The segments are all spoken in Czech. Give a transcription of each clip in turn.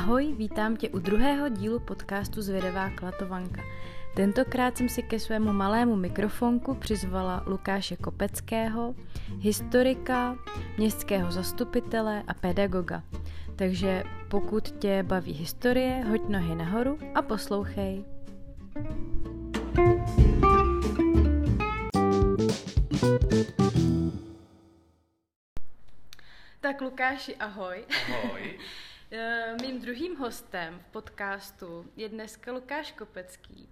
Ahoj, vítám tě u druhého dílu podcastu Zvědavá klatovanka. Tentokrát jsem si ke svému malému mikrofonku přizvala Lukáše Kopeckého, historika, městského zastupitele a pedagoga. Takže pokud tě baví historie, hoď nohy nahoru a poslouchej. Tak Lukáši, ahoj. Ahoj. Eh, mým druhým hostem v podcastu je dneska Lukáš Kopecký,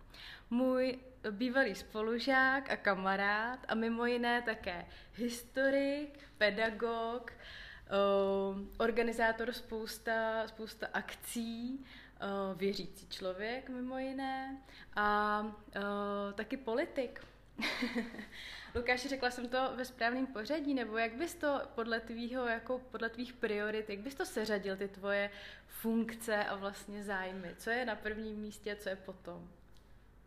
můj bývalý spolužák a kamarád a mimo jiné také historik, pedagog, eh, organizátor spousta, spousta akcí, eh, věřící člověk mimo jiné a taky politik. Lukáši, řekla jsem to ve správném pořadí, nebo jak bys to podle tvýho, jako podle tvých priorit, jak bys to seřadil, ty tvoje funkce a vlastně zájmy? Co je na prvním místě, co je potom?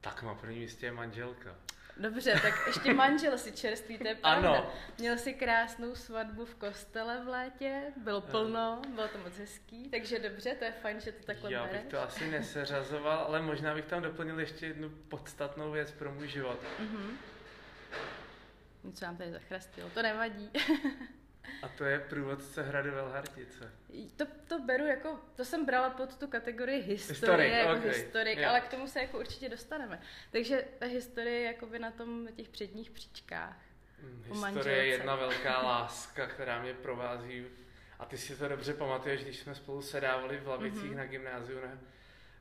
Tak na prvním místě je manželka. Dobře, tak ještě manžel si čerstvý, to je pravda. Ano. Měl si krásnou svatbu v kostele v létě, bylo plno, bylo to moc hezký, takže dobře, to je fajn, že to takhle Já bych bereš. to asi neseřazoval, ale možná bych tam doplnil ještě jednu podstatnou věc pro můj život. Mm-hmm. Něco nám tady zachrastilo, to nevadí. A to je průvodce hradu Velhartice. To, to beru jako, to jsem brala pod tu kategorii historie, historik, jako okay. historik yeah. ale k tomu se jako určitě dostaneme. Takže ta historie je jakoby na tom na těch předních příčkách. Mm, historie je jedna velká láska, která mě provází. A ty si to dobře pamatuješ, když jsme spolu sedávali v lavicích mm-hmm. na gymnáziu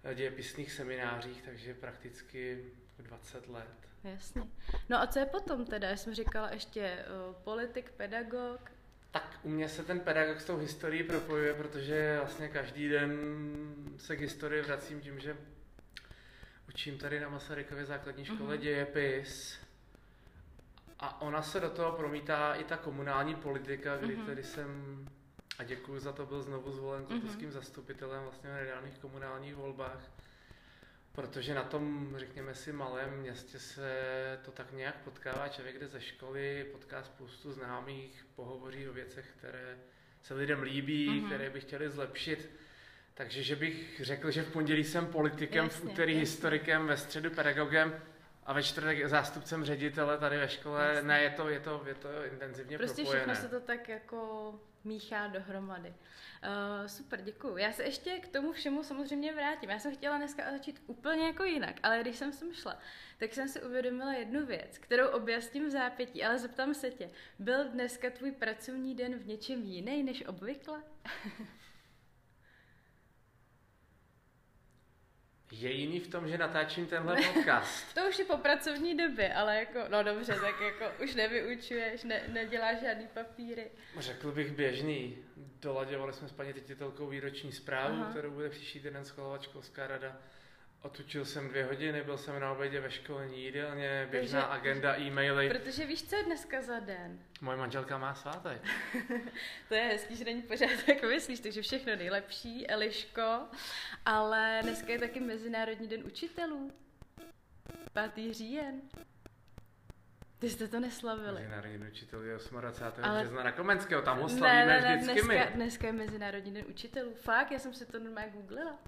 na dějepisných seminářích, takže prakticky 20 let. Jasně. No a co je potom teda? Já jsem říkala ještě uh, politik, pedagog. Tak u mě se ten pedagog s tou historií propojuje, protože vlastně každý den se k historii vracím tím, že učím tady na Masarykově základní škole mm-hmm. dějepis. A ona se do toho promítá i ta komunální politika, kdy mm-hmm. tedy jsem, a děkuji za to, byl znovu zvolen mm-hmm. zastupitelem vlastně v nedávných komunálních volbách Protože na tom, řekněme si, malém městě se to tak nějak potkává. Člověk jde ze školy, potká spoustu známých, pohovoří o věcech, které se lidem líbí, mm-hmm. které by chtěli zlepšit. Takže, že bych řekl, že v pondělí jsem politikem, jasně, v úterý jasně. historikem, ve středu pedagogem a ve čtvrtek zástupcem ředitele tady ve škole. Jasně. Ne, je to, je to, je to intenzivně prostě propojené. Prostě všechno se to tak jako míchá dohromady. Uh, super, děkuji. Já se ještě k tomu všemu samozřejmě vrátím. Já jsem chtěla dneska začít úplně jako jinak, ale když jsem sem šla, tak jsem si uvědomila jednu věc, kterou objasním v zápětí, ale zeptám se tě. Byl dneska tvůj pracovní den v něčem jiný než obvykle? je jiný v tom, že natáčím tenhle podcast. to už je po pracovní době, ale jako, no dobře, tak jako už nevyučuješ, ne, neděláš žádný papíry. Řekl bych běžný. Doladěvali jsme s paní ředitelkou výroční zprávu, Aha. kterou bude příští týden schvalovat školská rada. Otučil jsem dvě hodiny, byl jsem na obědě ve školní jídelně, běžná Takže, agenda, e-maily. Protože víš, co je dneska za den? Moje manželka má svátek. to je hezký, že není pořád tak myslíš, takže všechno nejlepší, Eliško. Ale dneska je taky Mezinárodní den učitelů. 5. říjen. Ty jste to neslavili. Mezinárodní den učitelů je 28. Ale... března na Komenského, tam ho slavíme ne, ne, ne, vždycky dneska, my. Dneska je Mezinárodní den učitelů. Fakt, já jsem si to normálně googlila.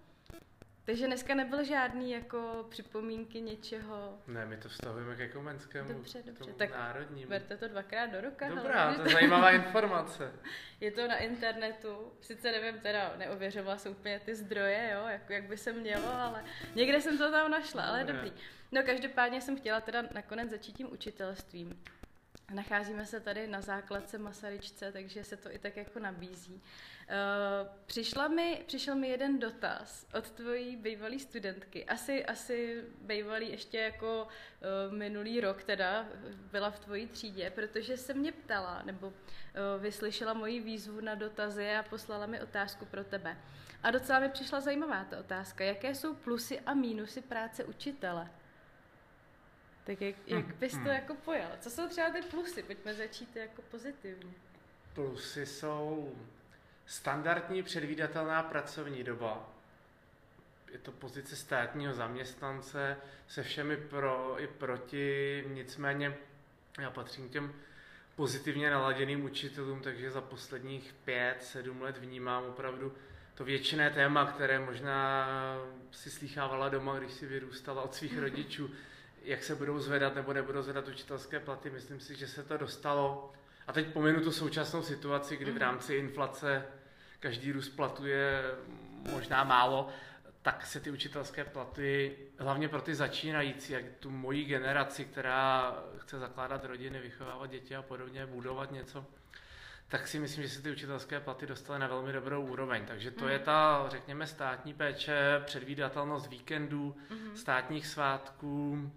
Takže dneska nebyl žádný jako připomínky něčeho. Ne, my to vztahujeme ke Komenskému. Dobře, dobře. Tak národnímu. Berte to dvakrát do roka. Dobrá, hele. to je zajímavá informace. Je to na internetu, sice nevím, teda neověřovala se úplně ty zdroje, jo, jak, jak by se mělo, ale někde jsem to tam našla, ale dobrý. No každopádně jsem chtěla teda nakonec začít tím učitelstvím. Nacházíme se tady na základce Masaryčce, takže se to i tak jako nabízí. Uh, přišla mi, přišel mi jeden dotaz od tvojí bývalé studentky. Asi, asi bývalý ještě jako uh, minulý rok teda byla v tvojí třídě, protože se mě ptala, nebo uh, vyslyšela moji výzvu na dotazy a poslala mi otázku pro tebe. A docela mi přišla zajímavá ta otázka. Jaké jsou plusy a mínusy práce učitele? Tak jak, jak hmm, bys to hmm. jako pojal? Co jsou třeba ty plusy? Pojďme začít jako pozitivně. Plusy jsou standardní předvídatelná pracovní doba. Je to pozice státního zaměstnance se všemi pro i proti, nicméně já patřím k těm pozitivně naladěným učitelům, takže za posledních pět, sedm let vnímám opravdu to většiné téma, které možná si slýchávala doma, když si vyrůstala od svých rodičů, jak se budou zvedat nebo nebudou zvedat učitelské platy. Myslím si, že se to dostalo. A teď pominu tu současnou situaci, kdy v mhm. rámci inflace každý růst platu je možná málo, tak se ty učitelské platy, hlavně pro ty začínající, jak tu moji generaci, která chce zakládat rodiny, vychovávat děti a podobně, budovat něco, tak si myslím, že se ty učitelské platy dostaly na velmi dobrou úroveň. Takže to mm. je ta, řekněme, státní péče, předvídatelnost víkendů, mm. státních svátků,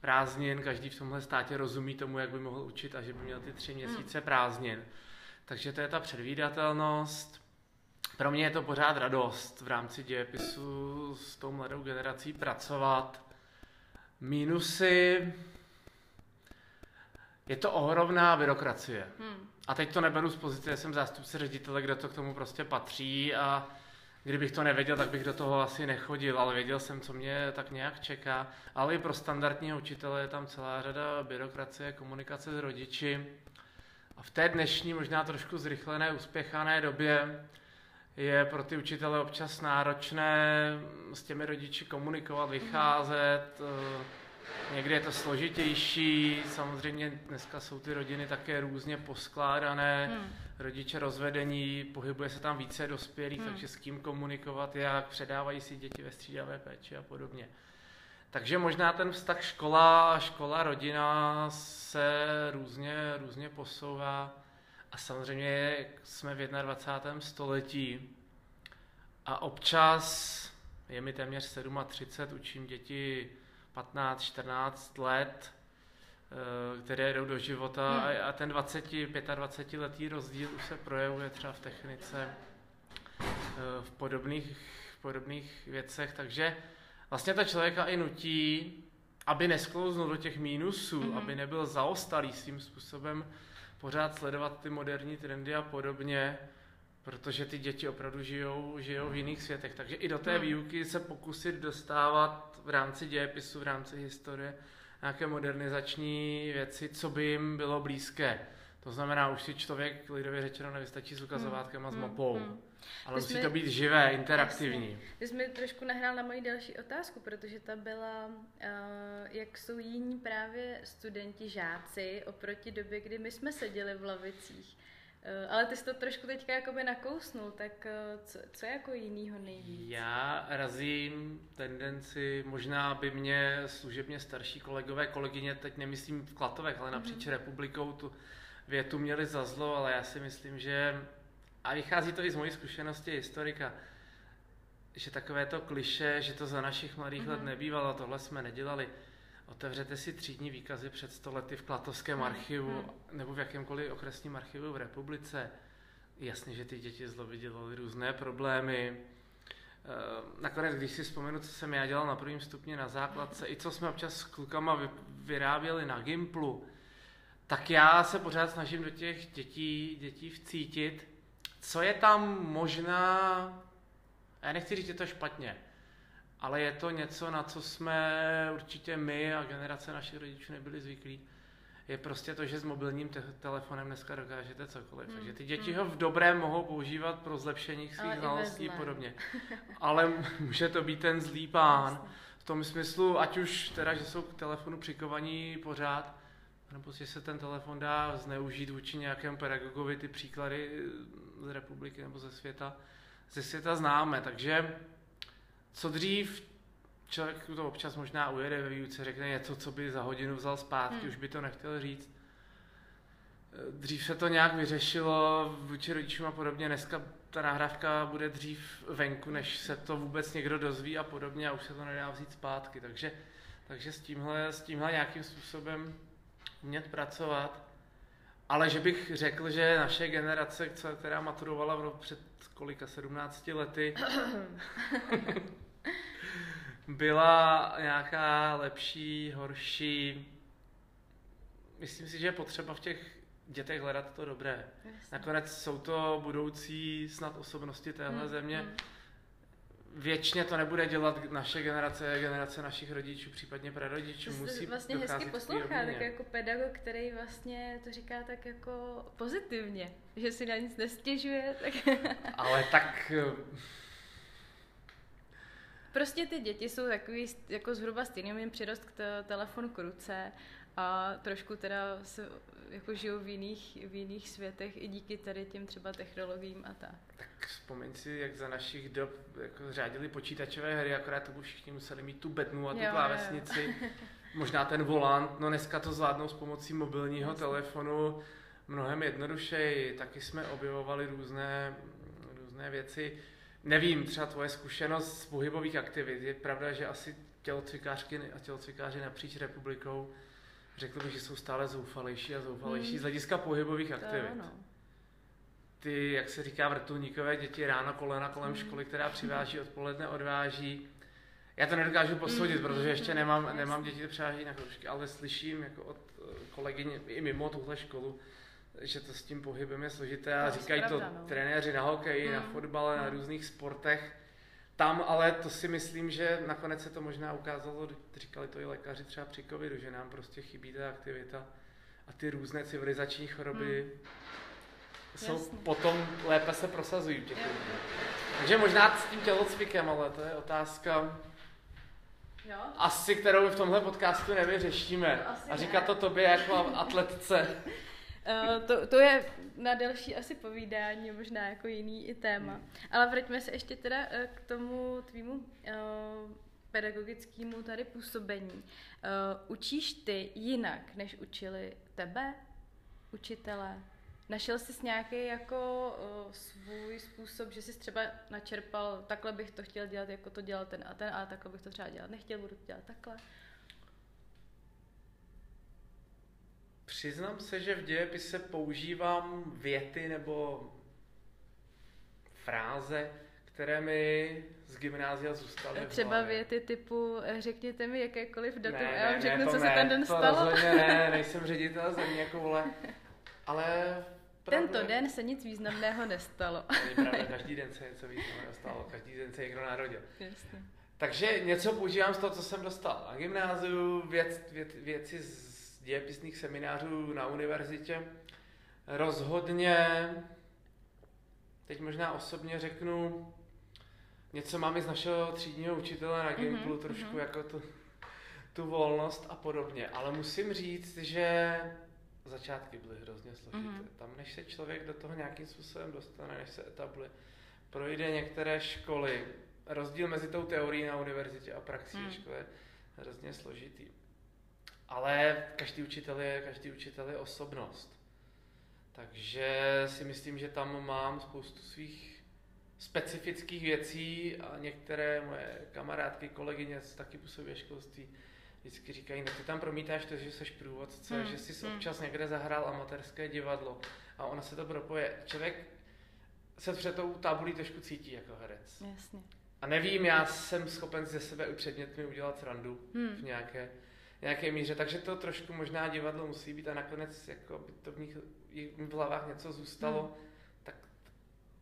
prázdnin. Každý v tomhle státě rozumí tomu, jak by mohl učit a že by měl ty tři mm. měsíce mm. prázdnin. Takže to je ta předvídatelnost. Pro mě je to pořád radost v rámci dějepisu s tou mladou generací pracovat. Mínusy, je to ohromná byrokracie. Hmm. A teď to neberu z pozice, jsem zástupce ředitele, kde to k tomu prostě patří a kdybych to nevěděl, tak bych do toho asi nechodil, ale věděl jsem, co mě tak nějak čeká. Ale i pro standardního učitele je tam celá řada byrokracie, komunikace s rodiči. A v té dnešní, možná trošku zrychlené, uspěchané době je pro ty učitele občas náročné s těmi rodiči komunikovat, vycházet. Někdy je to složitější, samozřejmě dneska jsou ty rodiny také různě poskládané, hmm. Rodiče rozvedení, pohybuje se tam více dospělých, hmm. takže s kým komunikovat, jak předávají si děti ve střídavé péči a podobně. Takže možná ten vztah škola, škola, rodina se různě, různě posouvá. A samozřejmě jsme v 21. století a občas, je mi téměř 37, učím děti 15-14 let, které jdou do života hmm. a ten 20, 25 letý rozdíl už se projevuje třeba v technice, eh, v podobných, podobných věcech, takže vlastně to člověka i nutí, aby nesklouznul do těch mínusů, hmm. aby nebyl zaostalý svým způsobem, pořád sledovat ty moderní trendy a podobně, protože ty děti opravdu žijou, žijou v jiných světech. Takže i do té hmm. výuky se pokusit dostávat v rámci dějepisu, v rámci historie nějaké modernizační věci, co by jim bylo blízké. To znamená, už si člověk lidově řečeno nevystačí s ukazovátkem a s hmm, mapou. Hmm, hmm. Ale musí jsme, to být živé, interaktivní. Ty jsi mi trošku nahrál na moji další otázku, protože ta byla, uh, jak jsou jiní právě studenti, žáci oproti době, kdy my jsme seděli v lavicích. Eh, ale ty jsi to trošku teďka jakoby nakousnul, tak eh, co, co je jako jinýho nejvíc? Já razím tendenci, možná by mě služebně starší kolegové, kolegyně, teď nemyslím v Klatovech, ale napříč mm-hmm. republikou tu větu měli za zlo, ale já si myslím, že, a vychází to i z mojí zkušenosti historika, že takové to kliše, že to za našich mladých mm-hmm. let nebývalo, tohle jsme nedělali, Otevřete si třídní výkazy před stolety v Klatovském hmm. archivu hmm. nebo v jakémkoliv okresním archivu v republice. Jasně, že ty děti zloby dělaly různé problémy. Eh, nakonec, když si vzpomenu, co jsem já dělal na prvním stupni na základce, i co jsme občas s klukama vyráběli na Gimplu, tak já se pořád snažím do těch dětí, dětí vcítit, co je tam možná, já nechci říct, že to špatně, ale je to něco, na co jsme určitě my a generace našich rodičů nebyli zvyklí. Je prostě to, že s mobilním te- telefonem dneska dokážete cokoliv. Hmm. Takže ty děti hmm. ho v dobrém mohou používat pro zlepšení svých znalostí a podobně. Ale může to být ten zlý pán. V tom smyslu, ať už teda, že jsou k telefonu přikovaní pořád, nebo si se ten telefon dá zneužít vůči nějakému pedagogovi, ty příklady z republiky nebo ze světa, ze světa známe. Takže co dřív člověk to občas možná ujede ve výuce, řekne něco, co by za hodinu vzal zpátky, hmm. už by to nechtěl říct. Dřív se to nějak vyřešilo vůči rodičům a podobně, dneska ta nahrávka bude dřív venku, než se to vůbec někdo dozví a podobně a už se to nedá vzít zpátky, takže, takže s, tímhle, s tímhle nějakým způsobem umět pracovat. Ale že bych řekl, že naše generace, která maturovala před kolika, 17 lety, byla nějaká lepší, horší. Myslím si, že je potřeba v těch dětech hledat to dobré. Jasně. Nakonec jsou to budoucí snad osobnosti téhle hmm, země. Hmm. Věčně to nebude dělat naše generace, generace našich rodičů, případně prarodičů. Musí vlastně hezky poslouchá, tak jako pedagog, který vlastně to říká tak jako pozitivně, že si na nic nestěžuje, tak Ale tak eh, prostě ty děti jsou takový jako zhruba stejný, jim přirost k te- telefonu k ruce a trošku teda se jako žijou v jiných, v jiných světech i díky tady těm třeba technologiím a tak. Tak vzpomeň si, jak za našich dob jako řádili počítačové hry, akorát to všichni museli mít tu bednu a tu Jo, jo, klávesnici. Možná ten volant, no dneska to zvládnou s pomocí mobilního Jasně. telefonu mnohem jednodušeji. Taky jsme objevovali různé, různé věci. Nevím, třeba tvoje zkušenost z pohybových aktivit. Je pravda, že asi tělocvikářky a tělocvikáři napříč republikou řekl bych, že jsou stále zoufalejší a zoufalejší Hmm. z hlediska pohybových aktivit ano. ty, jak se říká, vrtulníkové děti ráno kolena kolem Mm. školy, která přiváží, odpoledne odváží. Já to nedokážu posoudit, Mm, protože ještě nemám, nemám děti, které přiváží na kroužky, ale slyším jako od eh, kolegyň i mimo tuhle školu, že to s tím pohybem je složité a To říkají to no. trenéři na hokeji, na Mm, fotbale, na mm. různých sportech. Tam ale to si myslím, že nakonec se to možná ukázalo, říkali to i lékaři třeba při covidu, že nám prostě chybí ta aktivita a ty různé civilizační choroby jsou Jasně. potom lépe se prosazují těch lidech. Takže možná s tím tělocvikem, ale to je otázka Jo? asi, kterou v tomhle podcastu nevyřešíme. Asi A ne. říkat to tobě jako atletce. Uh, to, to je na delší asi povídání, možná jako jiný i téma. Hmm. Ale vraťme se ještě teda eh, k tomu tvýmu uh, pedagogickému tady působení. Uh, učíš ty jinak, než učili tebe, učitele? Našel jsi nějaký jako uh, svůj způsob, že jsi třeba načerpal, takhle bych to chtěl dělat, jako to dělal ten a ten, a takhle bych to třeba dělat nechtěl, budu to dělat takhle. Přiznám se, že v dějepise používám věty nebo fráze, které mi z gymnázia zůstaly Třeba věty typu eh, řekněte mi jakékoliv datum Ne, já vám ne, řeknu, ne, co to se ne, ten den to stalo. rozhodně ne, nejsem ředitel země jako vole. Ale Tento pravda- den se nic významného nestalo. Není pravda, každý den se něco významného stalo, každý den se někdo narodil. Jasně. Takže něco používám z toho, co jsem dostal na gymnáziu, věc, věc, věci z dějepisných seminářů na univerzitě. Rozhodně, teď možná osobně řeknu, něco mám i z našeho třídního učitele na Gimplu, Mhm, trošku mhm. jako tu, tu volnost a podobně. Ale musím říct, že začátky byly hrozně složité. Mhm. Tam, než se člověk do toho nějakým způsobem dostane, než se etabluje, projde některé školy, rozdíl mezi tou teorií na univerzitě a praxí hmm. školy je hrozně složitý. Ale každý učitel je, každý učitel je osobnost. Takže si myslím, že tam mám spoustu svých specifických věcí a některé moje kamarádky, kolegyně, taky působí ve školství, vždycky říkají, no ty tam promítáš to, že jsi průvodce, Hmm, že jsi hmm. občas někde zahrál amatérské divadlo a ona se to propoje. Člověk se před tou tabulí trošku cítí jako herec. Jasně. A nevím, já jsem schopen ze sebe i předmětmi udělat srandu v Hmm. nějaké, nějaké míře, takže to trošku možná divadlo musí být a nakonec jako by to v nich v hlavách něco zůstalo, Hmm. tak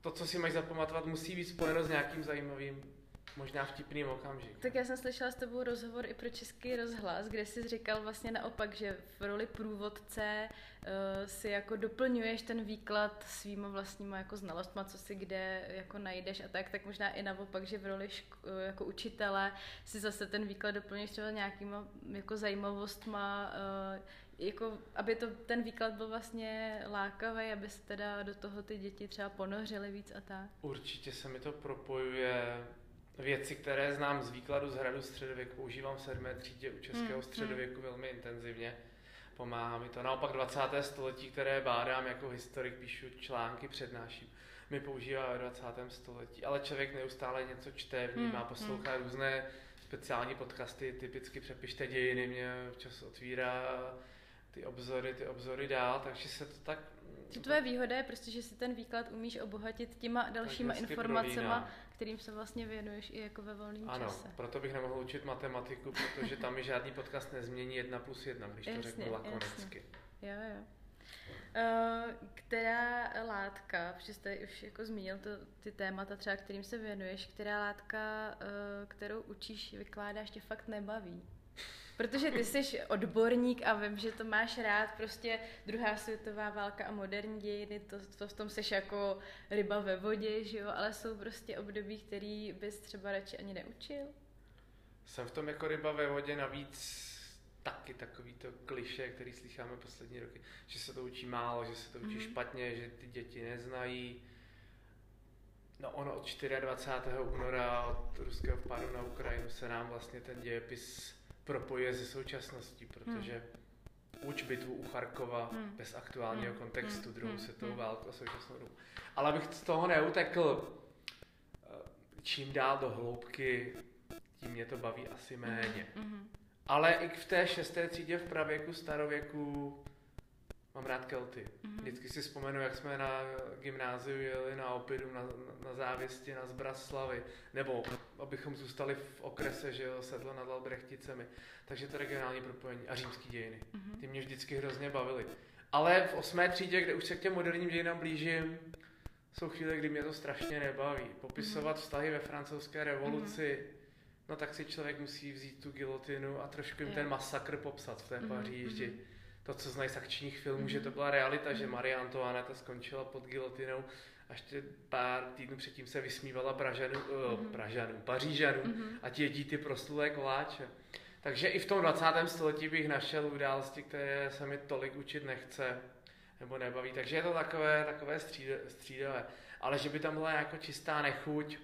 to, co si máš zapamatovat, musí být spojeno s nějakým zajímavým, možná vtipným okamžikem. Tak já jsem slyšela s tebou rozhovor i pro Český rozhlas, kde jsi říkal vlastně naopak, že v roli průvodce uh, si jako doplňuješ ten výklad svýma vlastníma jako znalostma, co si kde jako najdeš a tak, tak možná i naopak, že v roli šk- eh, jako učitele si zase ten výklad doplňuješ třeba nějakýma jako zajímavostma, uh, jako, aby to, ten výklad byl vlastně lákavý, aby se teda do toho ty děti třeba ponořily víc a tak. Určitě se mi to propojuje věci, které znám z výkladu z hradu středověku, používám v sedmé třídě u českého Hmm, středověku velmi intenzivně. Pomáhá mi to. Naopak 20. století, které bádám jako historik, píšu články, přednáším, mi používá ve 20. století. Ale člověk neustále něco čte, vnímá, Hmm, poslouchá různé speciální podcasty, typicky přepište dějiny, mě občas otvírá ty obzory, ty obzory dál, takže se to tak... Že tvoje výhoda je prostě, že si ten výklad umíš obohatit těma dalšíma informacemi, kterým se vlastně věnuješ i jako ve volném Ano, čase. proto bych nemohl učit matematiku, protože tam mi žádný podcast nezmění jedna plus jedna, když to Jasně, řeknu lakonicky. Jo, jo. která látka, protože jste už jako zmínil to, ty témata třeba, kterým se věnuješ, která látka, kterou učíš, vykládáš, tě fakt nebaví? Protože ty jsi odborník a vím, že to máš rád, prostě druhá světová válka a moderní dějiny, to, to v tom jsi jako ryba ve vodě, že jo, ale jsou prostě období, který bys třeba radši ani neučil. Jsem v tom jako ryba ve vodě, navíc taky takový to kliše, který slycháme poslední roky, že se to učí málo, že se to učí mm-hmm. špatně, že ty děti neznají. No ono od 24. února od ruského vpádu na Ukrajinu se nám vlastně ten dějepis propojuje se současností, protože hmm. uč bitvu u Charkova hmm. bez aktuálního hmm. kontextu, hmm. druhou hmm. světovou hmm. válku a současnou dobu. Ale abych z toho neutekl, eh, čím dál do hloubky, tím mě to baví asi méně. Hmm. Ale i v té šesté třídě v pravěku, starověku Mám rád Kelty. Mm-hmm. Vždycky si vzpomenu, jak jsme na gymnáziu jeli na Opidu, na, na závěsti, na Zbraslavy, nebo abychom zůstali v okrese, že jo, sedlo nad Albrechticemi. Takže to regionální propojení a římský dějiny. Mm-hmm. Ty mě vždycky hrozně bavily. Ale v osmé třídě, kde už se k těm moderním dějinám blížím, jsou chvíle, kdy mě to strašně nebaví. Popisovat mm-hmm. vztahy ve francouzské revoluci, mm-hmm. no tak si člověk musí vzít tu gilotinu a trošku jim ten masakr popsat v té mm-hmm. Paříži. Mm-hmm to, co znají z akčních filmů, mm-hmm. že to byla realita, mm-hmm. že mhm. Marie Antoinette skončila pod gilotinou a ještě pár týdnů předtím se vysmívala Pražanu, mm-hmm. uh, Pražanu, Pařížanu mm-hmm. a ti jedí ty proslulé koláče. Takže i v tom 20. století bych našel události, které se mi tolik učit nechce nebo nebaví. Takže je to takové, takové střídavé. Ale že by tam byla jako čistá nechuť,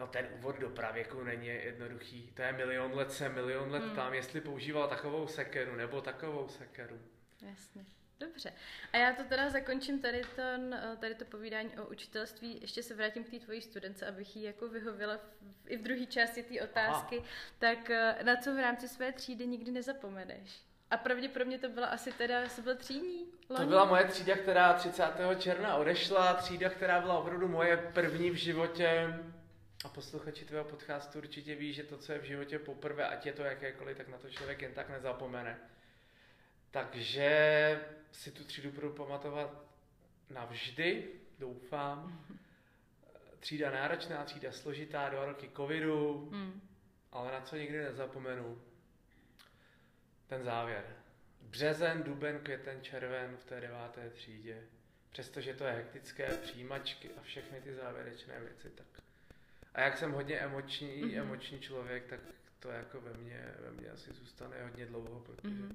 No ten úvod do pravěku není jednoduchý. To je milion let se, milion let hmm. tam, jestli používal takovou sekeru nebo takovou sekeru. Jasně. Dobře. A já to teda zakončím tady, ten, tady to povídání o učitelství. Ještě se vrátím k té tvojí studence, abych ji jako vyhověla v, i v druhé části té otázky. Aha. Tak eh, na co v rámci své třídy nikdy nezapomeneš? A pravděpodobně to byla asi teda, jsi byl třídní? Loni? To byla moje třída, která 30. června odešla, třída, která byla opravdu moje první v životě a posluchači tvého podcastu určitě ví, že to, co je v životě poprvé, ať je to jakékoliv, tak na to člověk jen tak nezapomene. Takže si tu třídu budu pamatovat navždy, doufám. Třída náročná, třída složitá, dva roky covidu, hmm. ale na co nikdy nezapomenu, ten závěr. Březen, duben, květen, červen v té deváté třídě. Přestože to je hektické, přijímačky a všechny ty závěrečné věci, tak a jak jsem hodně emoční, mm-hmm. emoční člověk, tak to jako ve mně, ve mně asi zůstane hodně dlouho, protože mm-hmm.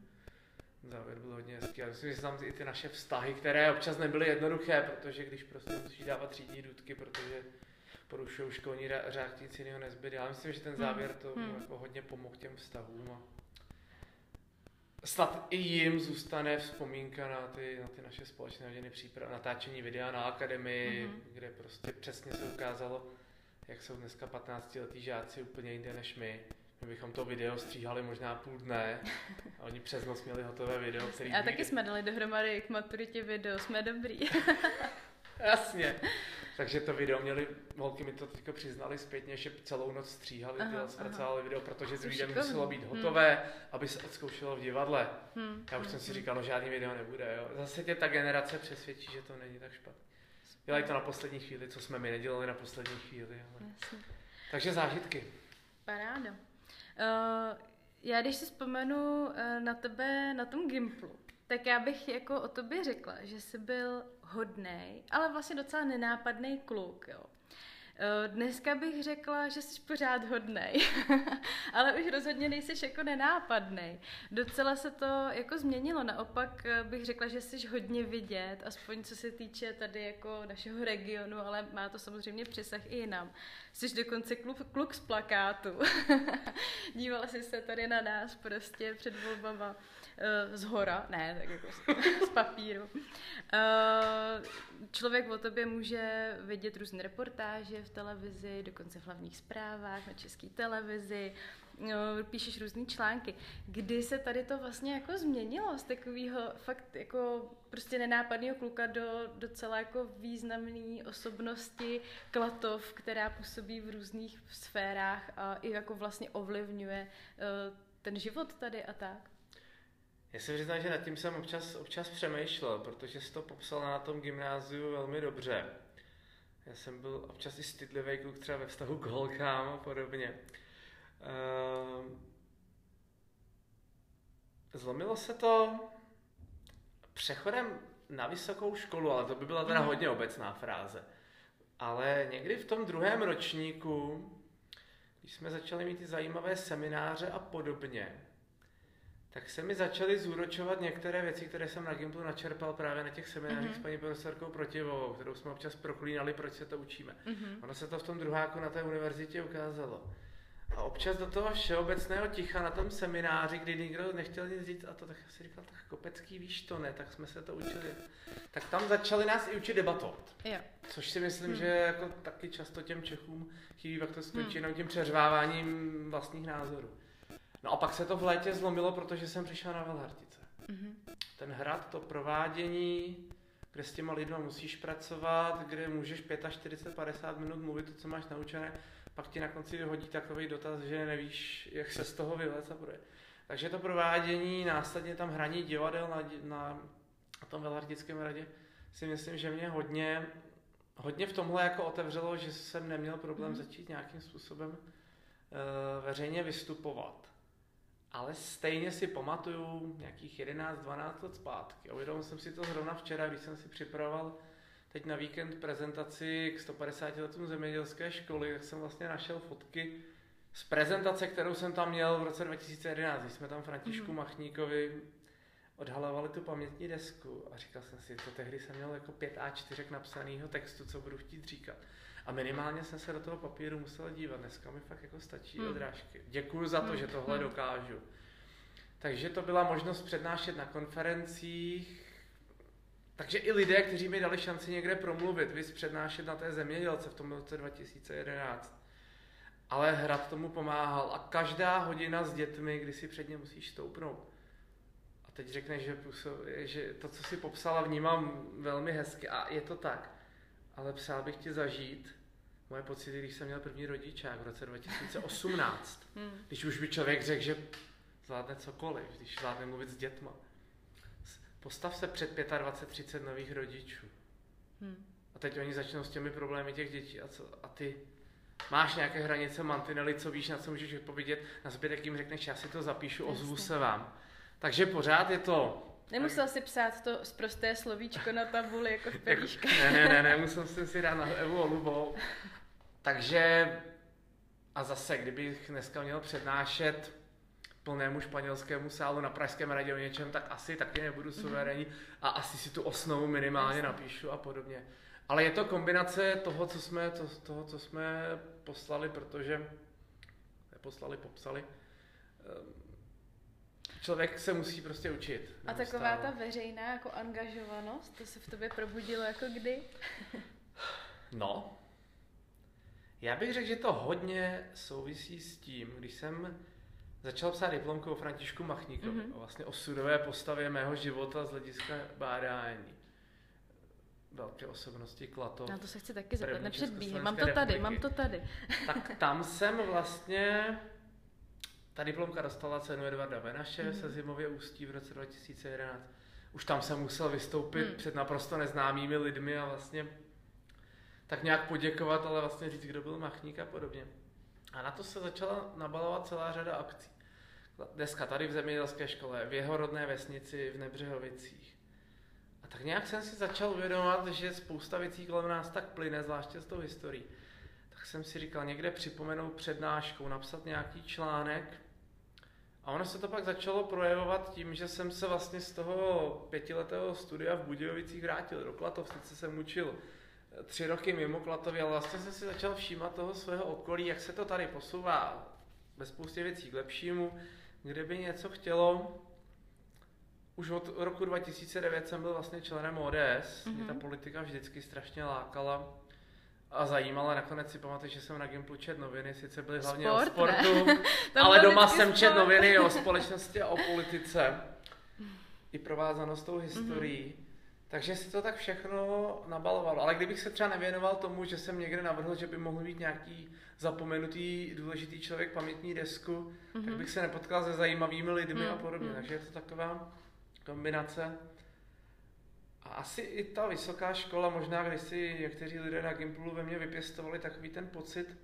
závěr byl hodně hezký. A myslím, že tam i ty naše vztahy, které občas nebyly jednoduché, protože když prostě musíš dávat třídní důdky, protože porušují školní řád, nic jiného nezbyde. Já myslím, že ten závěr to mm-hmm. jako hodně pomohl těm vztahům. A snad i jim zůstane vzpomínka na ty, na ty naše společné hodiny příprav, natáčení videa na akademii, mm-hmm. kde prostě přesně se ukázalo, jak jsou dneska 15 letý žáci úplně jinde než my. My bychom to video stříhali možná půl dne a oni přes noc měli hotové video, který... A taky jsme dali dohromady k maturitě video, jsme dobrý. Jasně. Takže to video měli, holky mi to teďka přiznali zpětně, že celou noc stříhali, aha, zpracovali video, protože s videem muselo být hmm. hotové, hmm. aby se odzkoušelo v divadle. Hmm. Já už hmm. jsem si hmm. říkal, no žádný video nebude. Jo. Zase tě ta generace přesvědčí, že to není tak špatné. Dělají to na poslední chvíli, co jsme my nedělali na poslední chvíli. Ale... Jasně. Takže zážitky. Paráda. Uh, já když si vzpomenu uh, na tebe na tom Gimplu, tak já bych jako o tobě řekla, že jsi byl hodnej, ale vlastně docela nenápadný kluk, jo. Eh, dneska bych řekla, že jsi pořád hodnej, ale už rozhodně nejsi jako nenápadnej. Docela se to jako změnilo, naopak eh, bych řekla, že jsi hodně vidět, aspoň co se týče tady jako našeho regionu, ale má to samozřejmě přesah i jinam. Jsi dokonce kluk, kluk z plakátu. Dívala jsi se tady na nás prostě před volbama z hora, ne, tak jako z, papíru. Člověk o tobě může vidět různé reportáže v televizi, dokonce v hlavních zprávách na české televizi, píšeš různé články. Kdy se tady to vlastně jako změnilo z takového fakt jako prostě nenápadného kluka do docela jako významné osobnosti Klatov, která působí v různých sférách a i jako vlastně ovlivňuje ten život tady a tak? Já se přiznám, že nad tím jsem občas, občas přemýšlel, protože jsi to popsal na tom gymnáziu velmi dobře. Já jsem byl občas i stydlivý kluk třeba ve vztahu k holkám a podobně. Uh, zlomilo se to přechodem na vysokou školu, ale to by byla teda mm. hodně obecná fráze. Ale někdy v tom druhém ročníku, když jsme začali mít ty zajímavé semináře a podobně, tak se mi začaly zúročovat některé věci, které jsem na Gimplu načerpal právě na těch seminářích mm-hmm. s paní profesorkou Protivovou, kterou jsme občas proklínali, proč se to učíme. Mm-hmm. Ono se to v tom druháku na té univerzitě ukázalo. A občas do toho všeobecného ticha na tom semináři, kdy nikdo nechtěl nic říct, a to tak si říkal, tak Kopecký víš to ne, tak jsme se to učili. Tak tam začali nás i učit debatovat. Jo. Což si myslím, hmm. že jako taky často těm Čechům chybí, pak to skončí hmm. jenom tím přeřváváním vlastních názorů. No a pak se to v létě zlomilo, protože jsem přišel na Velhartice. Mm-hmm. Ten hrad, to provádění, kde s těma lidma musíš pracovat, kde můžeš 45-50 minut mluvit to, co máš naučené, pak ti na konci hodí takový dotaz, že nevíš, jak se z toho vylez a bude. Takže to provádění, následně tam hraní divadel na, na, na tom Velhartickém radě, si myslím, že mě hodně, hodně v tomhle jako otevřelo, že jsem neměl problém mm. začít nějakým způsobem uh, veřejně vystupovat. Ale stejně si pamatuju nějakých 11-12 let zpátky. Uvědomil jsem si to zrovna včera, když jsem si připravoval teď na víkend prezentaci k 150 letům zemědělské školy, tak jsem vlastně našel fotky z prezentace, kterou jsem tam měl v roce 2011, když jsme tam Františku mm. Machníkovi odhalovali tu pamětní desku a říkal jsem si, to tehdy jsem měl jako 5 A4 napsaného textu, co budu chtít říkat. A minimálně jsem se do toho papíru musel dívat. Dneska mi fakt jako stačí mm. odrážky. Děkuji za to, mm. že tohle mm. dokážu. Takže to byla možnost přednášet na konferencích, takže i lidé, kteří mi dali šanci někde promluvit, vys přednášet na té zemědělce v tom roce 2011. Ale hrad tomu pomáhal a každá hodina s dětmi, kdy si před ně musíš stoupnout. Teď řekneš, že, že to, co si popsala, vnímám velmi hezky a je to tak. Ale přál bych ti zažít moje pocity, když jsem měl první rodičák v roce 2018. Hmm. Když už by člověk řekl, že zvládne cokoliv, když zvládne mluvit s dětma. Postav se před 25-30 nových rodičů. Hmm. A teď oni začnou s těmi problémy těch dětí. A, co, a ty máš nějaké hranice, mantinely, co víš, na co můžeš odpovědět. Na zbytek jim řekneš, já si to zapíšu, ozvu se vám. Takže pořád je to Nemusel si psát to zprosté slovíčko na tabuli jako v pelíškách. ne, ne, ne, ne, musel jsem si dát na Evu Olubou. Takže a zase, kdybych dneska měl přednášet plnému španělskému sálu na Pražském radě o něčem, tak asi taky nebudu mhm. suverénní a asi si tu osnovu minimálně napíšu a podobně. Ale je to kombinace toho, co jsme, to, toho, co jsme poslali, protože neposlali, popsali. Člověk se musí prostě učit. A taková ta veřejná jako angažovanost, to se v tobě probudilo jako kdy? no, já bych řekl, že to hodně souvisí s tím, když jsem začal psát diplomku o Františku Machníkovi, mm-hmm. o vlastně osudové postavě mého života z hlediska bádání. Velké osobnosti Klato. Na to se chci taky zeptat, nepředbíhej, mám to tady, mám to tady. tak tam jsem vlastně, ta diplomka dostala cenu Edvarda Benaše mm-hmm. se zimově ústí v roce 2011. Už tam jsem musel vystoupit mm. před naprosto neznámými lidmi a vlastně tak nějak poděkovat, ale vlastně říct, kdo byl Machník a podobně. A na to se začala nabalovat celá řada akcí. Dneska tady v zemědělské škole, v jeho rodné vesnici v Nebřehovicích. A tak nějak jsem si začal uvědomovat, že spousta věcí kolem nás tak plyne, zvláště s tou historií. Tak jsem si říkal někde připomenout přednáškou, napsat nějaký článek. A ono se to pak začalo projevovat tím, že jsem se vlastně z toho pětiletého studia v Budějovicích vrátil do Klatov, sice jsem učil tři roky mimo Klatově, ale vlastně jsem si začal všímat toho svého okolí, jak se to tady posouvá ve spoustě věcí k lepšímu, kde by něco chtělo. Už od roku 2009 jsem byl vlastně členem ODS, mm-hmm. mě ta mhm. politika vždycky strašně lákala a zajímala. Nakonec si pamatuju, že jsem na Gimplu čet noviny, sice byly hlavně Sport, o sportu, ale doma jsem čet noviny o společnosti a o politice. I provázanost tou historií. Mm-hmm. Takže si to tak všechno nabalovalo. Ale kdybych se třeba nevěnoval tomu, že jsem někde navrhl, že by mohl být nějaký zapomenutý důležitý člověk pamětní desku, mm-hmm. tak mhm. bych se nepotkal se zajímavými lidmi mm-hmm. a podobně. Mhm. Takže je to taková kombinace. A asi i ta vysoká škola, možná když si někteří lidé na Gimplu ve mně vypěstovali takový ten pocit,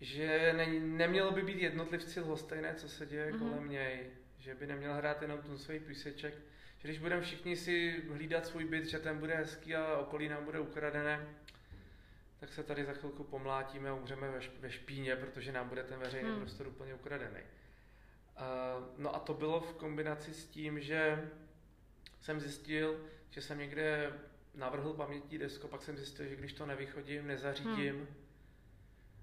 že ne, nemělo by být jednotlivci lhostejné, co se děje mm-hmm. kolem něj. Že by neměl hrát jenom ten svůj píseček. Že když budeme všichni si hlídat svůj byt, že ten bude hezký a okolí nám bude ukradené, tak se tady za chvilku pomlátíme a umřeme ve, ve špíně, protože nám bude ten veřejný hmm. prostor úplně ukradený. Uh, no a to bylo v kombinaci s tím, že jsem zjistil, že jsem někde navrhl pamětní desko, pak jsem zjistil, že když to nevychodím, nezařídím, hmm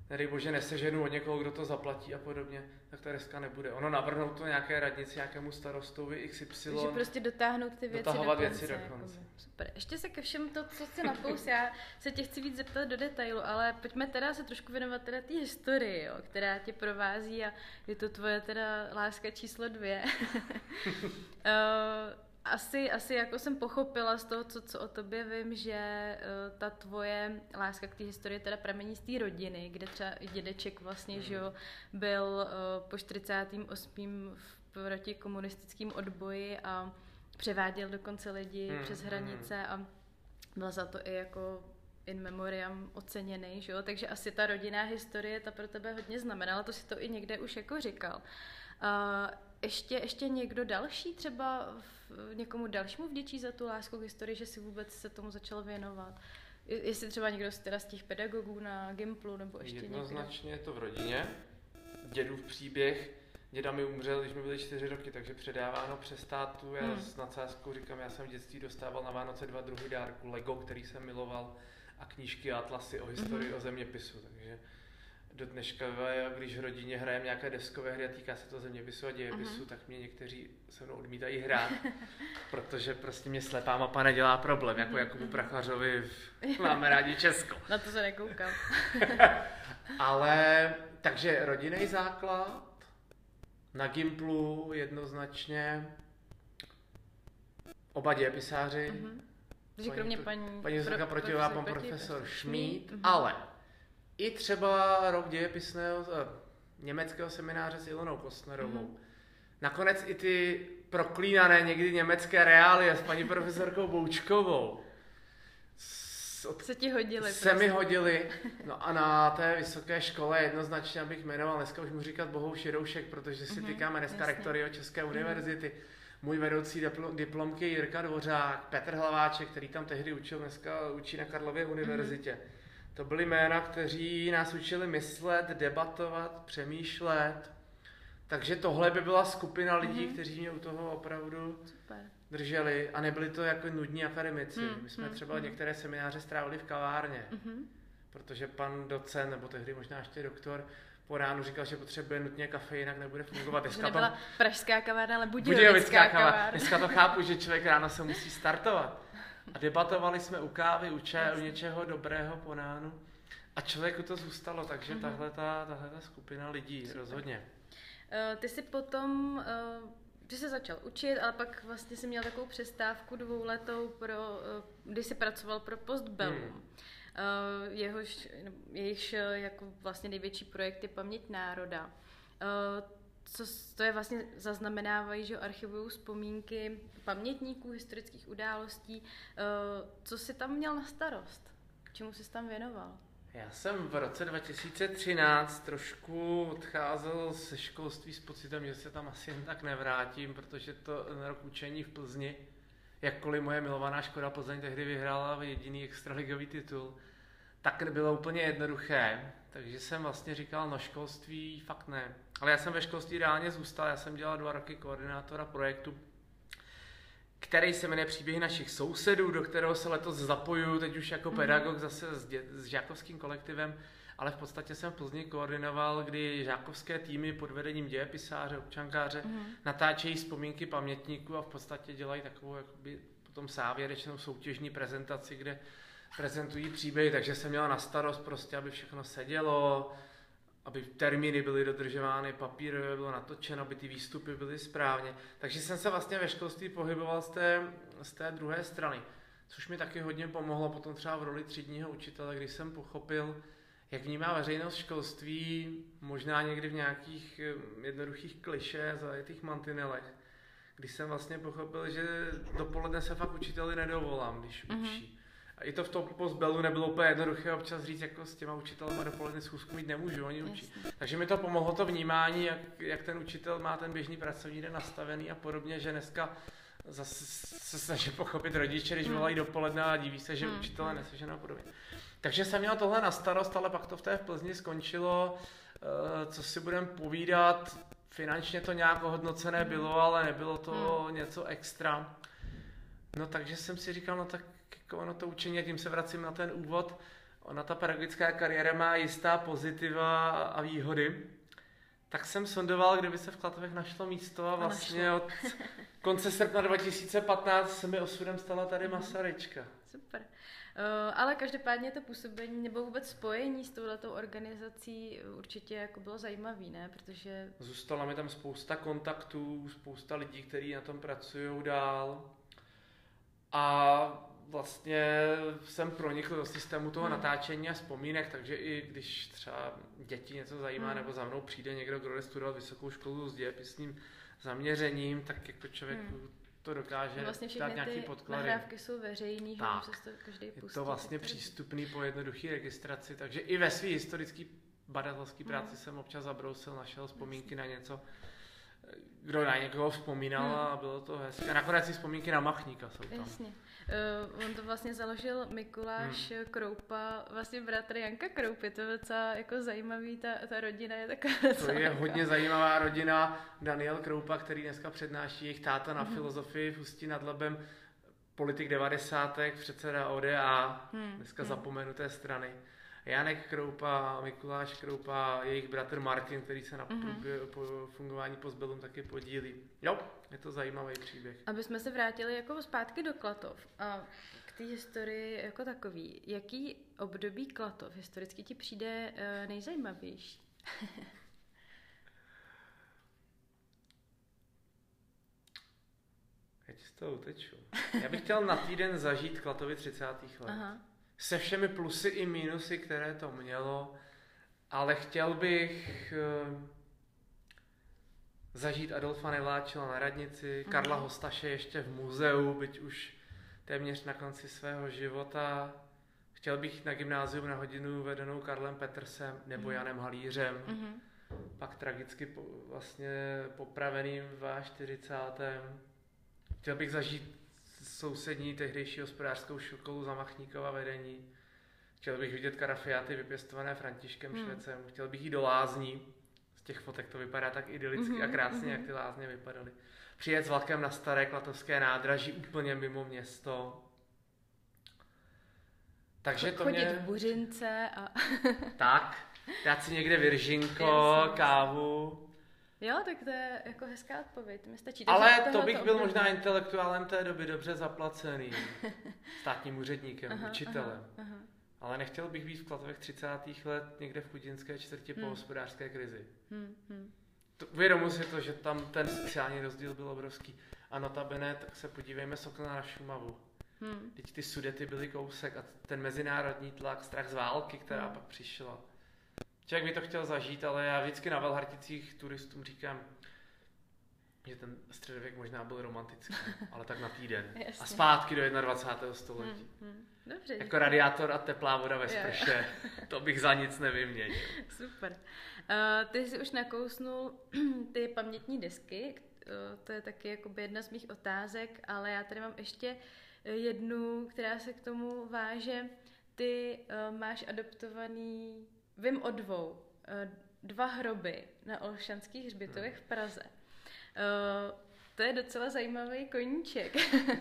nedej bože, neseženu od někoho, kdo to zaplatí a podobně, tak ta deska nebude. Ono navrhnout to nějaké radnici, nějakému starostovi XY. Takže prostě dotáhnout ty věci do konce. věci do konce. Super. Ještě se ke všem to, co si napous, já se tě chci víc zeptat do detailu, ale pojďme teda se trošku věnovat teda té historii, jo, která tě provází a je to tvoje teda láska číslo dvě. uh, asi, asi jako jsem pochopila z toho, co, co o tobě vím, že uh, ta tvoje láska k té historii teda pramení z té rodiny, kde třeba dědeček vlastně, mm. že jo, byl uh, po 48. v proti komunistickým odboji a převáděl dokonce lidi mm. přes hranice a byl za to i jako in memoriam oceněný, že jo? takže asi ta rodinná historie ta pro tebe hodně znamenala, to si to i někde už jako říkal. Uh, ještě, ještě někdo další třeba v, někomu dalšímu vděčí za tu lásku k historii, že si vůbec se tomu začal věnovat? Jestli třeba někdo z, teda z těch pedagogů na Gimplu nebo ještě Jednoznačně někdo? je to v rodině. Dědův příběh, děda mi umřel, když mi byly čtyři roky, takže předáváno přes tátu. Já hmm. s nadsázkou říkám, já jsem v dětství dostával na Vánoce dva druhy dárku, Lego, který jsem miloval, a knížky a atlasy o historii, hmm. o zeměpisu. Takže do dneška, když v rodině hrajeme nějaké deskové hry a týká se to zeměpisu a dějepisu, uh-huh. tak mě někteří se mnou odmítají hrát, protože prostě mě slepá mapa nedělá problém, jako uh-huh. Jakubu Prachařovi v Máme rádi Česko. Na to se nekoukám. Ale, takže rodinný základ, na Gimplu jednoznačně, oba dějepisáři, uh-huh. Takže kromě paní... Paní pro, Protivá, pan profesor Šmíd, uh-huh. ale i třeba rok dějepisného uh, německého semináře s Ilonou Kostnerovou. Mm-hmm. Nakonec i ty proklínané někdy německé reálie s paní profesorkou Boučkovou. Od, se ti hodili. Se prostě. mi hodili. No a na té vysoké škole jednoznačně, abych jmenoval, dneska už mu říkat Bohou Široušek, protože si mm-hmm, týkáme dneska rektory České mm-hmm. univerzity. Můj vedoucí diplom, diplomky Jirka Dvořák, Petr Hlaváček, který tam tehdy učil, dneska učí na Karlově univerzitě. Mm-hmm to byly jména, kteří nás učili myslet, debatovat, přemýšlet. Takže tohle by byla skupina lidí, mm-hmm. kteří mě u toho opravdu Super. drželi a nebyli to jako nudní akademici. Mm, My jsme mm, třeba mm. některé semináře strávili v kavárně, mm-hmm. protože pan docent, nebo tehdy možná ještě doktor, po ránu říkal, že potřebuje nutně kafe, jinak nebude fungovat. Dneska nebyla to... pražská kavárna, ale budějovická kavárna. Dneska to chápu, že člověk ráno se musí startovat. A debatovali jsme u kávy, u čaje, u něčeho dobrého po nánu. A člověku to zůstalo, takže mm-hmm. tahle, ta, tahle ta skupina lidí, Super. rozhodně. Uh, ty jsi potom, uh, ty jsi začal učit, ale pak vlastně jsi měl takovou přestávku dvouletou, pro, uh, kdy jsi pracoval pro Postbellum. Hmm. Uh, jehož, jejichž jako vlastně největší projekt je Paměť národa. Uh, co to je vlastně zaznamenávají, že archivují vzpomínky pamětníků, historických událostí. Eh, co jsi tam měl na starost? Čemu jsi tam věnoval? Já jsem v roce 2013 trošku odcházel ze školství s pocitem, že se tam asi jen tak nevrátím, protože to rok učení v Plzni, jakkoliv moje milovaná Škoda Plzeň tehdy vyhrála jediný extraligový titul, tak nebylo úplně jednoduché. Takže jsem vlastně říkal, no školství fakt ne. Ale já jsem ve školství reálně zůstal, já jsem dělal dva roky koordinátora projektu, který se jmenuje Příběhy našich sousedů, do kterého se letos zapojuju, teď už jako mm-hmm. pedagog zase s, dě, s žákovským kolektivem, ale v podstatě jsem v Plzni koordinoval, kdy žákovské týmy pod vedením dějepisáře, občankáře mm-hmm. natáčejí vzpomínky pamětníků a v podstatě dělají takovou jakoby potom závěrečnou soutěžní prezentaci, kde prezentují příběhy, takže jsem měla na starost prostě, aby všechno sedělo, aby termíny byly dodržovány, papír bylo natočeno, aby ty výstupy byly správně. Takže jsem se vlastně ve školství pohyboval z té, z té druhé strany, což mi taky hodně pomohlo potom třeba v roli třídního učitele, když jsem pochopil, jak vnímá veřejnost školství, možná někdy v nějakých eh, jednoduchých kliše, těch mantinelech, když jsem vlastně pochopil, že dopoledne se fakt učiteli nedovolám, když mm-hmm. učí. I to v tom postbelu nebylo úplně jednoduché občas říct, jako s těma učitelema dopoledne schůzku mít nemůžu, oni učí. Jasně. Takže mi to pomohlo to vnímání, jak, jak ten učitel má ten běžný pracovní den nastavený a podobně, že dneska zase se snaží pochopit rodiče, když mm. volají dopoledne a diví se, že mm. učitele neseženou a podobně. Takže jsem měl tohle na starost, ale pak to v té v Plzni skončilo, uh, co si budeme povídat, finančně to nějak hodnocené mm. bylo, ale nebylo to mm. něco extra. No takže jsem si říkal, no tak jako ono to učení, a tím se vracím na ten úvod, ona ta pedagogická kariéra má jistá pozitiva a výhody. Tak jsem sondoval, kde by se v Klatovech našlo místo a vlastně od konce srpna 2015 se mi osudem stala tady mhm. Masaryčka. Super. Uh, ale každopádně to působení nebo vůbec spojení s touhletou organizací určitě jako bylo zajímavé, ne? Protože... Zůstala mi tam spousta kontaktů, spousta lidí, kteří na tom pracují dál. A vlastně jsem pronikl do systému toho hmm. natáčení a vzpomínek, takže i když třeba děti něco zajímá, hmm. nebo za mnou přijde někdo, kdo jde studovat vysokou školu s dějepisným zaměřením, tak jako člověk hmm. to dokáže vlastně dát nějaký podklady. nahrávky jsou veřejný, že se to každý pustí. Je to vlastně přístupný po jednoduché registraci, takže i ve své historické badatelské hmm. práci jsem občas zabrousil, našel vzpomínky na něco, kdo na někoho vzpomínal hmm. a bylo to hezké. Nakonec si vzpomínky na Machníka jsou tam. Jasně. Uh, on to vlastně založil Mikuláš hmm. Kroupa, vlastně bratr Janka Kroupy, to je docela jako zajímavý, ta, ta rodina je taková To je hodně zajímavá rodina, Daniel Kroupa, který dneska přednáší jejich táta na hmm. filozofii v Ústí nad Labem, politik 90. předseda ODA, hmm. dneska hmm. zapomenuté strany. Janek Kroupa, Mikuláš Kroupa, jejich bratr Martin, který se na mm-hmm. po fungování Pozbelum taky podílí. Jo, je to zajímavý příběh. Aby jsme se vrátili jako zpátky do Klatov a k té historii jako takový. Jaký období Klatov historicky ti přijde uh, nejzajímavější? Já ti z toho uteču. Já bych chtěl na týden zažít Klatovy 30. let. Aha se všemi plusy i mínusy, které to mělo, ale chtěl bych uh, zažít Adolfa Neváčela na radnici, mm. Karla Hostaše ještě v muzeu, byť už téměř na konci svého života. Chtěl bych na gymnázium na hodinu vedenou Karlem Petersem nebo mm. Janem Halířem, mm-hmm. pak tragicky po, vlastně popraveným v 40. Chtěl bych zažít sousední tehdejší hospodářskou školu Zamachníkova vedení. Chtěl bych vidět karafiáty vypěstované Františkem hmm. Švecem. Chtěl bych jít do lázní. Těch fotek to vypadá tak idylicky mm-hmm, a krásně, mm-hmm. jak ty lázně vypadaly. Přijet s vlakem na staré klatovské nádraží úplně mimo město. Takže to Chodit mě... v buřince a... tak, dát si někde viržinko, kávu. Jo, tak to je jako hezká odpověď, mi stačí. Ale to bych byl možná intelektuálem té doby dobře zaplacený. Státním úředníkem, aha, učitelem. Aha, aha. Ale nechtěl bych být v Klatovech 30. let někde v chudinské čtvrti hmm. po hospodářské krizi. Hmm, hmm. To, uvědomuji si to, že tam ten sociální rozdíl byl obrovský. A notabene, tak se podívejme sokl na Šumavu. Hmm. Teď ty sudety byly kousek a ten mezinárodní tlak, strach z války, která hmm. pak přišla Člověk by to chtěl zažít, ale já vždycky na Velharticích turistům říkám, že ten středověk možná byl romantický, ale tak na týden. a zpátky do 21. století. Hmm, hmm. Dobře, jako díky. radiátor a teplá voda ve sprše, to bych za nic nevyměnil. Super. Uh, ty jsi už nakousnul ty pamětní desky, uh, to je taky jakoby jedna z mých otázek, ale já tady mám ještě jednu, která se k tomu váže. Ty uh, máš adoptovaný Vím o dvou. Eh, dva hroby na Olšanských hřbitovech v Praze. Eh, to je docela zajímavý koníček.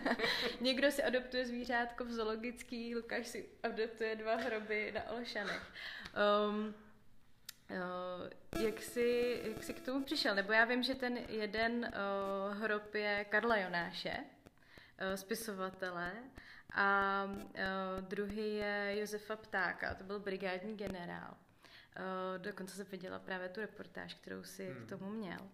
Někdo si adoptuje zvířátko v zoologický, Lukáš si adoptuje dva hroby na Olšanech. Um, Uh, jak, jsi, jak jsi k tomu přišel? Nebo já vím, že ten jeden uh, hrob je Karla Jonáše, uh, spisovatele, a uh, druhý je Josefa Ptáka, to byl brigádní generál. Uh, dokonce jsem viděla právě tu reportáž, kterou si hmm. k tomu měl.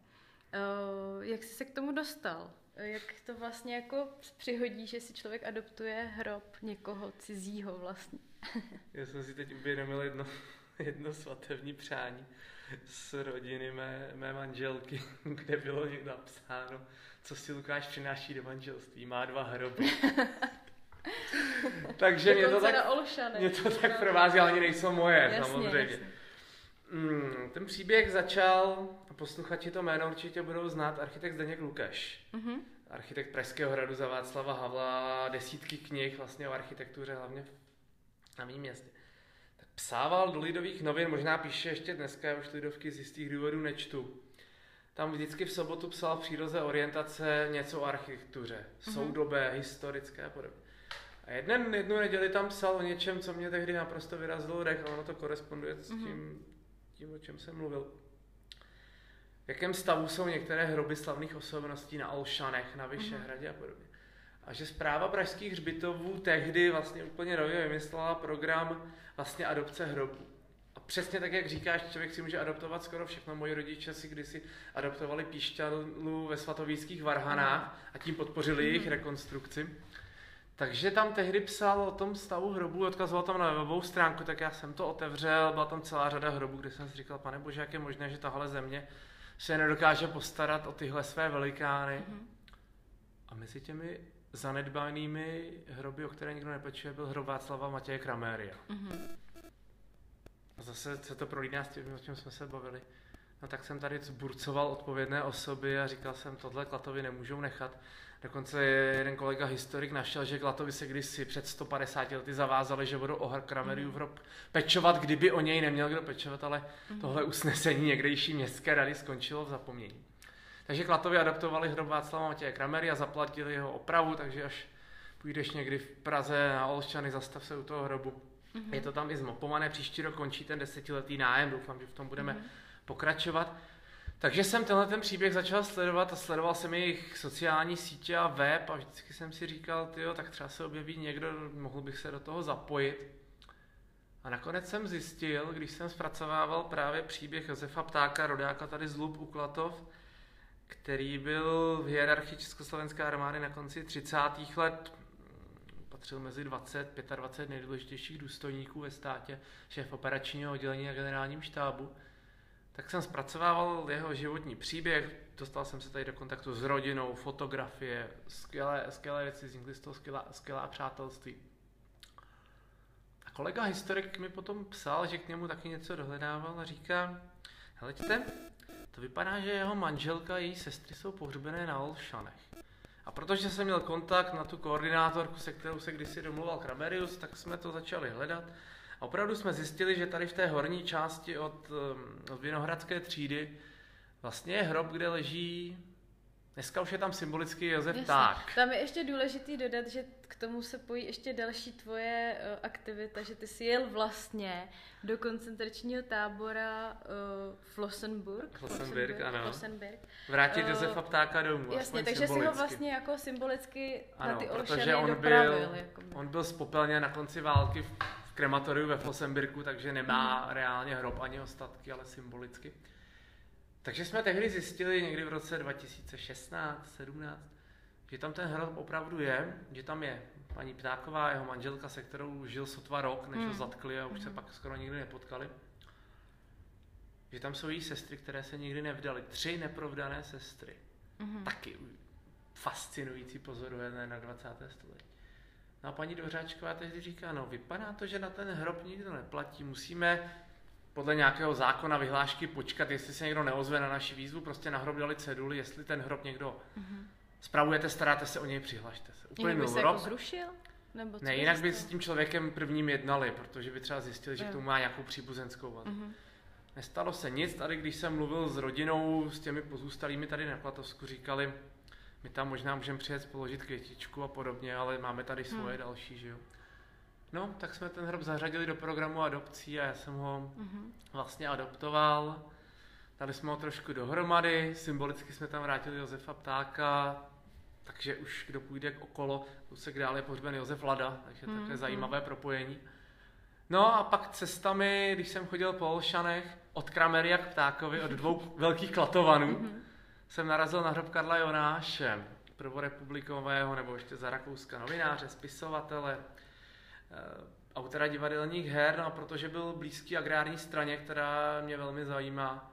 Uh, jak jsi se k tomu dostal? Jak to vlastně jako přihodí, že si člověk adoptuje hrob někoho cizího vlastně? Já jsem si teď uvědomil jedno, jedno svatební přání. z rodiny mé, mé manželky, kde bylo napsáno, co si Lukáš přináší do manželství. Má dva hroby. Takže mě to, tak, mě to tak provází, ale ani nejsou moje, jasně, samozřejmě. Jasně. Mm, ten příběh začal, posluchači to jméno určitě budou znát, architekt Zdeněk Lukeš. Mm-hmm. Architekt Pražského hradu za Václava Havla, desítky knih vlastně o architektuře, hlavně na mém městě. Tak psával do Lidových novin, možná píše ještě dneska, já už Lidovky z jistých důvodů nečtu. Tam vždycky v sobotu psal v příroze orientace něco o architektuře, mm-hmm. soudobé, historické a podobně. A jeden, jednu neděli tam psal o něčem, co mě tehdy naprosto vyrazilo dech a ono to koresponduje s mhm. tím, tím, o čem jsem mluvil. V jakém stavu jsou některé hroby slavných osobností na Olšanech, na Vyšehradě mm-hmm. a podobně. A že zpráva pražských hřbitovů tehdy vlastně úplně nově vymyslela program vlastně adopce hrobů. A přesně tak, jak říkáš, člověk si může adoptovat skoro všechno. Moji rodiče si kdysi adoptovali píšťalu ve svatovíckých varhanách a tím podpořili jejich mhm. rekonstrukci. Takže tam tehdy psal o tom stavu hrobů, odkazoval tam na webovou stránku, tak já jsem to otevřel, byla tam celá řada hrobů, kde jsem si říkal, pane bože, jak je možné, že tahle země se nedokáže postarat o tyhle své velikány. Mm-hmm. A mezi těmi zanedbanými hroby, o které nikdo nepečuje, byl hrob Václava Matěje Kraméria. Mm-hmm. A zase se to prolíná s tím, o čem jsme se bavili. No tak jsem tady zburcoval odpovědné osoby a říkal jsem, tohle Klatovi nemůžou nechat. Dokonce jeden kolega historik našel, že Klatovi se kdysi před 150 lety zavázali, že budou o Krameriův mhm. hrob pečovat, kdyby o něj neměl kdo pečovat, ale mm. tohle usnesení někdejší městské rady skončilo v zapomnění. Takže Klatovi adaptovali hrob Václava Matěje Kramery a zaplatili jeho opravu, takže až půjdeš někdy v Praze na Olšany, zastav se u toho hrobu. Mm-hmm. Je to tam i zmopované, příští rok končí ten desetiletý nájem, doufám, že v tom budeme mm-hmm. Pokračovat. Takže jsem tenhle ten příběh začal sledovat a sledoval jsem jejich sociální sítě a web a vždycky jsem si říkal, tyjo, tak třeba se objeví někdo, mohl bych se do toho zapojit. A nakonec jsem zjistil, když jsem zpracovával právě příběh Josefa Ptáka, rodáka tady z Lub u Klatov, který byl v hierarchii Československé armády na konci 30. let, patřil mezi 20, 25 nejdůležitějších důstojníků ve státě, šéf operačního oddělení a generálním štábu tak jsem zpracovával jeho životní příběh, dostal jsem se tady do kontaktu s rodinou, fotografie, skvělé, skvělé věci, vznikly z toho skvělá, skvělá přátelství. A kolega historik mi potom psal, že k němu taky něco dohledával a říká, heleďte, to vypadá, že jeho manželka a její sestry jsou pohřbené na Olšanech. A protože jsem měl kontakt na tu koordinátorku, se kterou se kdysi domluval Kramerius, tak jsme to začali hledat opravdu jsme zjistili, že tady v té horní části od, od Vinohradské třídy vlastně je hrob, kde leží Dneska už je tam symbolicky Josef Jasně. Tak. Tam je ještě důležitý dodat, že k tomu se pojí ještě další tvoje uh, aktivita, že ty jsi jel vlastně do koncentračního tábora uh, Flossenburg. Flossenburg, ano. Flossenburg. Vrátit uh, Josefa Ptáka domů. Jasně, takže symbolicky. si ho vlastně jako symbolicky ano, na ty protože on byl, on byl spopelně na konci války v krematoriu ve Flossenbirku, takže nemá mm. reálně hrob ani ostatky, ale symbolicky. Takže jsme tehdy zjistili někdy v roce 2016, 17, že tam ten hrob opravdu je, že tam je paní Ptáková, jeho manželka, se kterou žil sotva rok, než mm. ho hmm. zatkli a už se hmm. pak skoro nikdy nepotkali. Že tam jsou její sestry, které se nikdy nevdaly. Tři neprovdané sestry. Mm. Taky fascinující pozoruhodné na 20. století. No a paní Dvořáčková tehdy říká, no vypadá to, že na ten hrob nikdo neplatí, musíme podle nějakého zákona vyhlášky počkat, jestli se někdo neozve na naši výzvu, prostě na hrob dali ceduly, jestli ten hrob někdo mm-hmm. spravujete, staráte se o něj, přihlašte se. Úplně jinak by se jako zrušil? Nebo ne, jinak by s tím člověkem prvním jednali, protože by třeba zjistili, že k tomu má nějakou příbuzenskou vazbu. Mm-hmm. Nestalo se nic, tady když jsem mluvil s rodinou, s těmi pozůstalými tady na Klatovsku, říkali, my tam možná můžeme přijet položit květičku a podobně, ale máme tady svoje hmm. další, že jo. No, tak jsme ten hrob zařadili do programu adopcí a já jsem ho hmm. vlastně adoptoval. Dali jsme ho trošku dohromady, symbolicky jsme tam vrátili Josefa Ptáka, takže už kdo půjde okolo, se dále je pohřben Josef Lada, takže hmm. takové zajímavé propojení. No a pak cestami, když jsem chodil po Olšanech, od Krameria k Ptákovi, od dvou velkých klatovanů, hmm jsem narazil na hrob Karla Jonáše, prvorepublikového nebo ještě za Rakouska novináře, spisovatele, eh, autora divadelních her, no a protože byl blízký agrární straně, která mě velmi zajímá,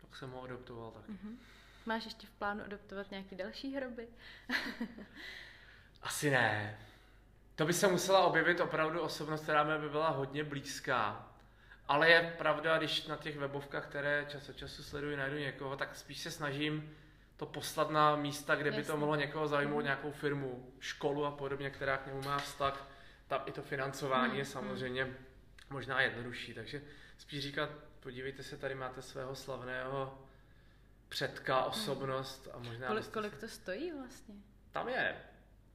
tak jsem ho adoptoval taky. Mm-hmm. Máš ještě v plánu adoptovat nějaké další hroby? Asi ne. To by se musela objevit opravdu osobnost, která mi by byla hodně blízká. Ale je pravda, když na těch webovkách, které čas od času sleduji, najdu někoho, tak spíš se snažím to poslat na místa, kde Jasně. by to mohlo někoho zajímat, mm. nějakou firmu, školu a podobně, která k němu má vztah. Tam i to financování mm. je samozřejmě mm. možná jednodušší, takže spíš říkat, podívejte se, tady máte svého slavného předka, osobnost a možná... Kolik, kolik to stojí vlastně? Tam je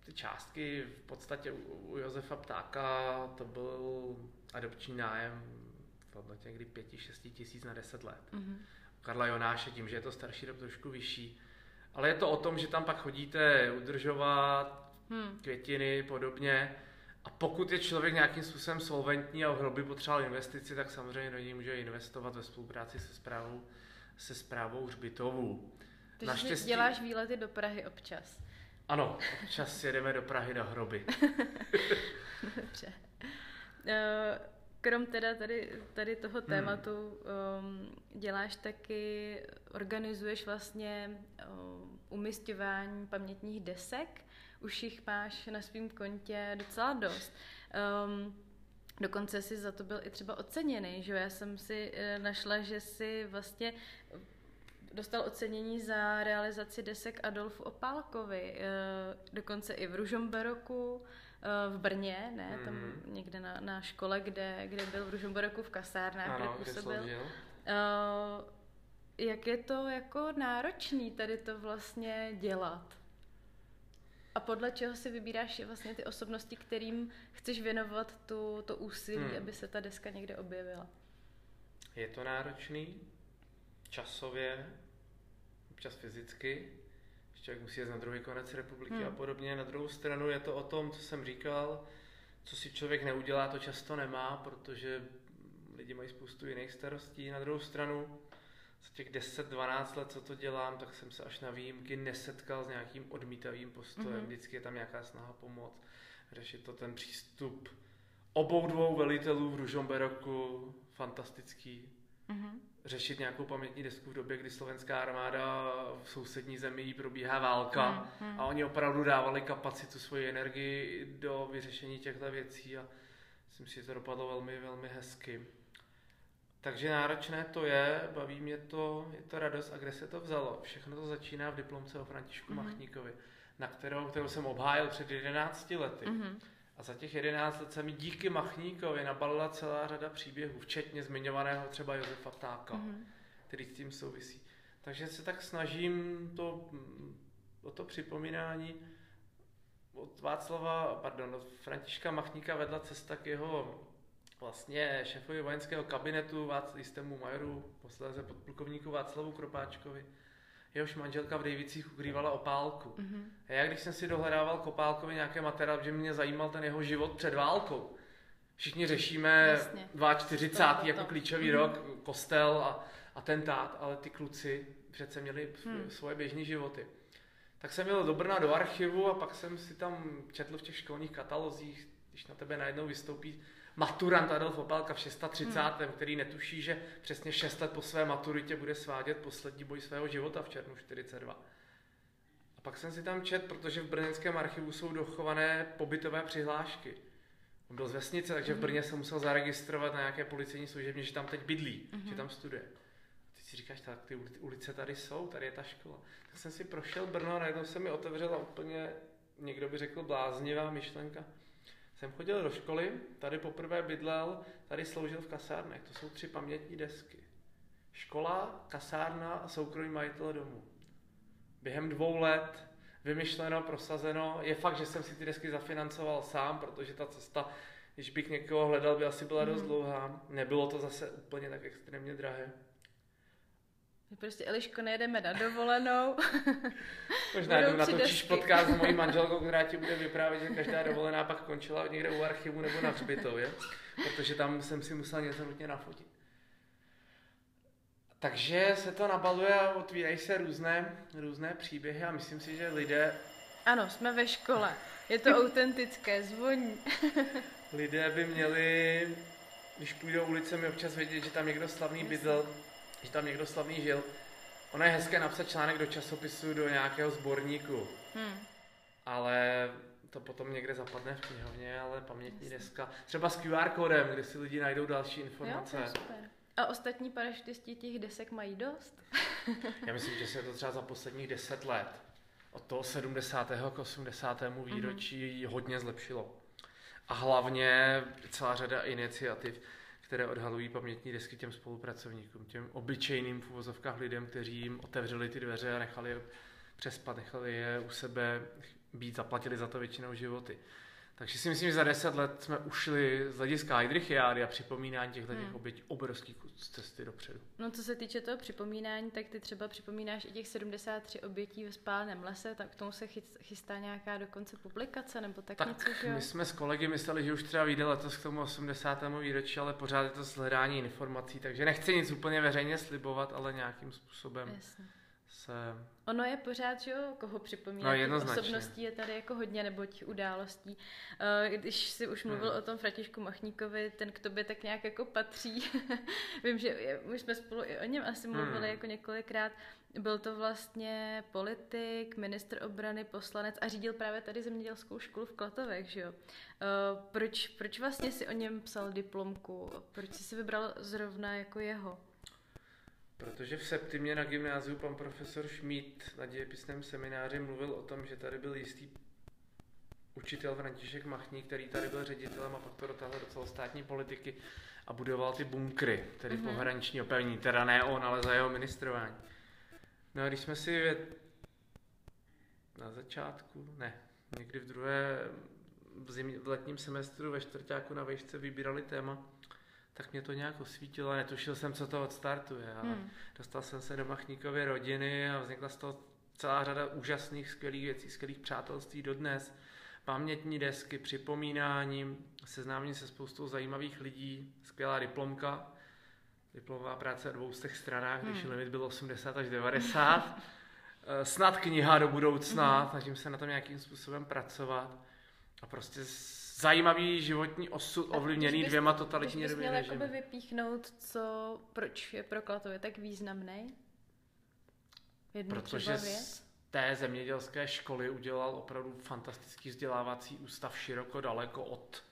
ty částky v podstatě u, u Josefa Ptáka to byl adopční nájem v hodnotě někdy 5-6 tisíc na 10 let. Mm-hmm. U Karla Jonáše tím, že je to starší rok trošku vyšší. Ale je to o tom, že tam pak chodíte udržovat hmm. květiny, podobně. A pokud je člověk nějakým způsobem solventní a v hroby potřeboval investici, tak samozřejmě do něj může investovat ve spolupráci se správou, se správou hřbitovů. Takže Naštěstí... děláš výlety do Prahy občas. Ano, občas jedeme do Prahy na hroby. Dobře. Uh, krom teda tady, tady toho hmm. tématu um, děláš taky, organizuješ vlastně um, umistování pamětních desek. Už jich máš na svém kontě docela dost. Um, Dokonce si za to byl i třeba oceněný, že Já jsem si uh, našla, že si vlastně dostal ocenění za realizaci desek Adolfu Opálkovi, eh, dokonce i v Ružomberoku, eh, v Brně, ne, tam mm-hmm. někde na, na škole, kde, kde byl v Ružomberoku v kasárnách, ano, kde působil. Kde uh, jak je to jako náročný tady to vlastně dělat? A podle čeho si vybíráš vlastně ty osobnosti, kterým chceš věnovat tu, to úsilí, hmm. aby se ta deska někde objevila? Je to náročný, časově, občas fyzicky, člověk musí jít na druhý konec republiky hmm. a podobně. Na druhou stranu je to o tom, co jsem říkal, co si člověk neudělá, to často nemá, protože lidi mají spoustu jiných starostí. Na druhou stranu, za těch 10-12 let, co to dělám, tak jsem se až na výjimky nesetkal s nějakým odmítavým postojem. Mm-hmm. Vždycky je tam nějaká snaha pomoct, řešit to ten přístup obou dvou velitelů v Ružomberoku, fantastický. Mm-hmm řešit nějakou pamětní desku v době, kdy slovenská armáda v sousední zemi probíhá válka hmm, hmm. a oni opravdu dávali kapacitu, svoji energii do vyřešení těchto věcí a myslím si, že to dopadlo velmi, velmi hezky. Takže náročné to je, baví mě to, je to radost a kde se to vzalo? Všechno to začíná v diplomce o Františku mm-hmm. Machníkovi, na kterou, kterou jsem obhájil před 11 lety. Mm-hmm. A za těch 11 let se mi díky Machníkovi nabalila celá řada příběhů, včetně zmiňovaného třeba Josefa Ptáka, mm-hmm. který s tím souvisí. Takže se tak snažím to, o to připomínání od Václava, pardon, od Františka Machníka vedla cesta k jeho vlastně šéfovi vojenského kabinetu, jistému majoru, posledně podplukovníku Václavu Kropáčkovi, jehož manželka v Dejvicích ukrývala opálku. Mm-hmm. A já když jsem si dohledával k opálkovi nějaké materiál, že mě zajímal ten jeho život před válkou. Všichni řešíme 42. jako klíčový mm-hmm. rok, kostel a atentát, ale ty kluci přece měli mm. svoje běžné životy. Tak jsem jel do Brna do archivu a pak jsem si tam četl v těch školních katalozích, když na tebe najednou vystoupí maturant Adolf Opálka v 630. Hmm. který netuší, že přesně 6 let po své maturitě bude svádět poslední boj svého života v červnu 42. A pak jsem si tam čet, protože v brněnském archivu jsou dochované pobytové přihlášky. On byl z vesnice, takže v hmm. Brně se musel zaregistrovat na nějaké policejní služebně, že tam teď bydlí, mm-hmm. že tam studuje. A ty si říkáš, tak ty ulice tady jsou, tady je ta škola. Tak jsem si prošel Brno a najednou se mi otevřela úplně, někdo by řekl, bláznivá myšlenka jsem chodil do školy, tady poprvé bydlel, tady sloužil v kasárnech. To jsou tři pamětní desky. Škola, kasárna a soukromý majitel domu. Během dvou let vymyšleno, prosazeno. Je fakt, že jsem si ty desky zafinancoval sám, protože ta cesta, když bych někoho hledal, by asi byla dost mhm. dlouhá. Nebylo to zase úplně tak extrémně drahé. My prostě, Eliško, nejedeme na dovolenou. Možná jenom natočíš podcast s mojí manželkou, která ti bude vyprávět, že každá dovolená pak končila někde u archivu nebo na hřbitově, protože tam jsem si musel něco nutně nafotit. Takže se to nabaluje a otvírají se různé, různé příběhy a myslím si, že lidé... Ano, jsme ve škole. Je to autentické, zvoní. lidé by měli, když půjdou ulicemi, občas vědět, že tam někdo slavný bydl, že tam někdo slavný žil. Ono je hezké napsat článek do časopisu, do nějakého sborníku. Hmm. Ale to potom někde zapadne v knihovně, ale pamětní deska. Třeba s QR kódem, kde si lidi najdou další informace. Jo, super. A ostatní parašutisti těch desek mají dost? Já myslím, že se to třeba za posledních deset let od toho 70. k 80. výročí mm-hmm. hodně zlepšilo. A hlavně celá řada iniciativ, které odhalují pamětní desky těm spolupracovníkům, těm obyčejným v uvozovkách lidem, kteří jim otevřeli ty dveře a nechali je přespat, nechali je u sebe být, zaplatili za to většinou životy. Takže si myslím, že za deset let jsme ušli z hlediska Heidrichiády a připomínání těchto hmm. těch obětí obrovský kus cesty dopředu. No co se týče toho připomínání, tak ty třeba připomínáš i těch 73 obětí ve spálném lese, tak k tomu se chystá nějaká dokonce publikace nebo tak, tak něco, že jo? my jsme s kolegy mysleli, že už třeba vyjde letos k tomu 80. výročí, ale pořád je to zhledání informací, takže nechci nic úplně veřejně slibovat, ale nějakým způsobem Jasně se... Ono je pořád, že jo, koho připomíná. No, osobností je tady jako hodně, nebo těch událostí. Eh, když si už mluvil hmm. o tom Fratišku Machníkovi, ten k tobě tak nějak jako patří. Vím, že my jsme spolu i o něm asi mluvili hmm. jako několikrát. Byl to vlastně politik, ministr obrany, poslanec a řídil právě tady zemědělskou školu v Klatovech, že jo. Eh, proč, proč vlastně si o něm psal diplomku? Proč jsi si vybral zrovna jako jeho? Protože v septimě na gymnáziu pan profesor Schmidt na dějepisném semináři mluvil o tom, že tady byl jistý učitel František Machní, který tady byl ředitelem a pak to dotáhl do celostátní politiky a budoval ty bunkry, tedy mm-hmm. pohraniční opevnění, teda ne on, ale za jeho ministrování. No a když jsme si na začátku, ne, někdy v druhé, v, zim, v letním semestru ve čtvrtáku na vejšce vybírali téma, tak mě to nějak osvítilo a netušil jsem, co to odstartuje. Ale hmm. dostal jsem se do Machníkovy rodiny a vznikla z toho celá řada úžasných, skvělých věcí, skvělých přátelství dodnes. Pamětní desky, připomínání, seznámení se spoustou zajímavých lidí, skvělá diplomka, diplomová práce o dvou z těch stranách, hmm. když limit byl 80 až 90. Eh, snad kniha do budoucna, hmm. snažím se na tom nějakým způsobem pracovat. A prostě zajímavý životní osud ovlivněný bys, dvěma totalitní režimy. Když bys měl vypíchnout, co, proč je pro Klatově tak významný? Protože z té zemědělské školy udělal opravdu fantastický vzdělávací ústav široko daleko od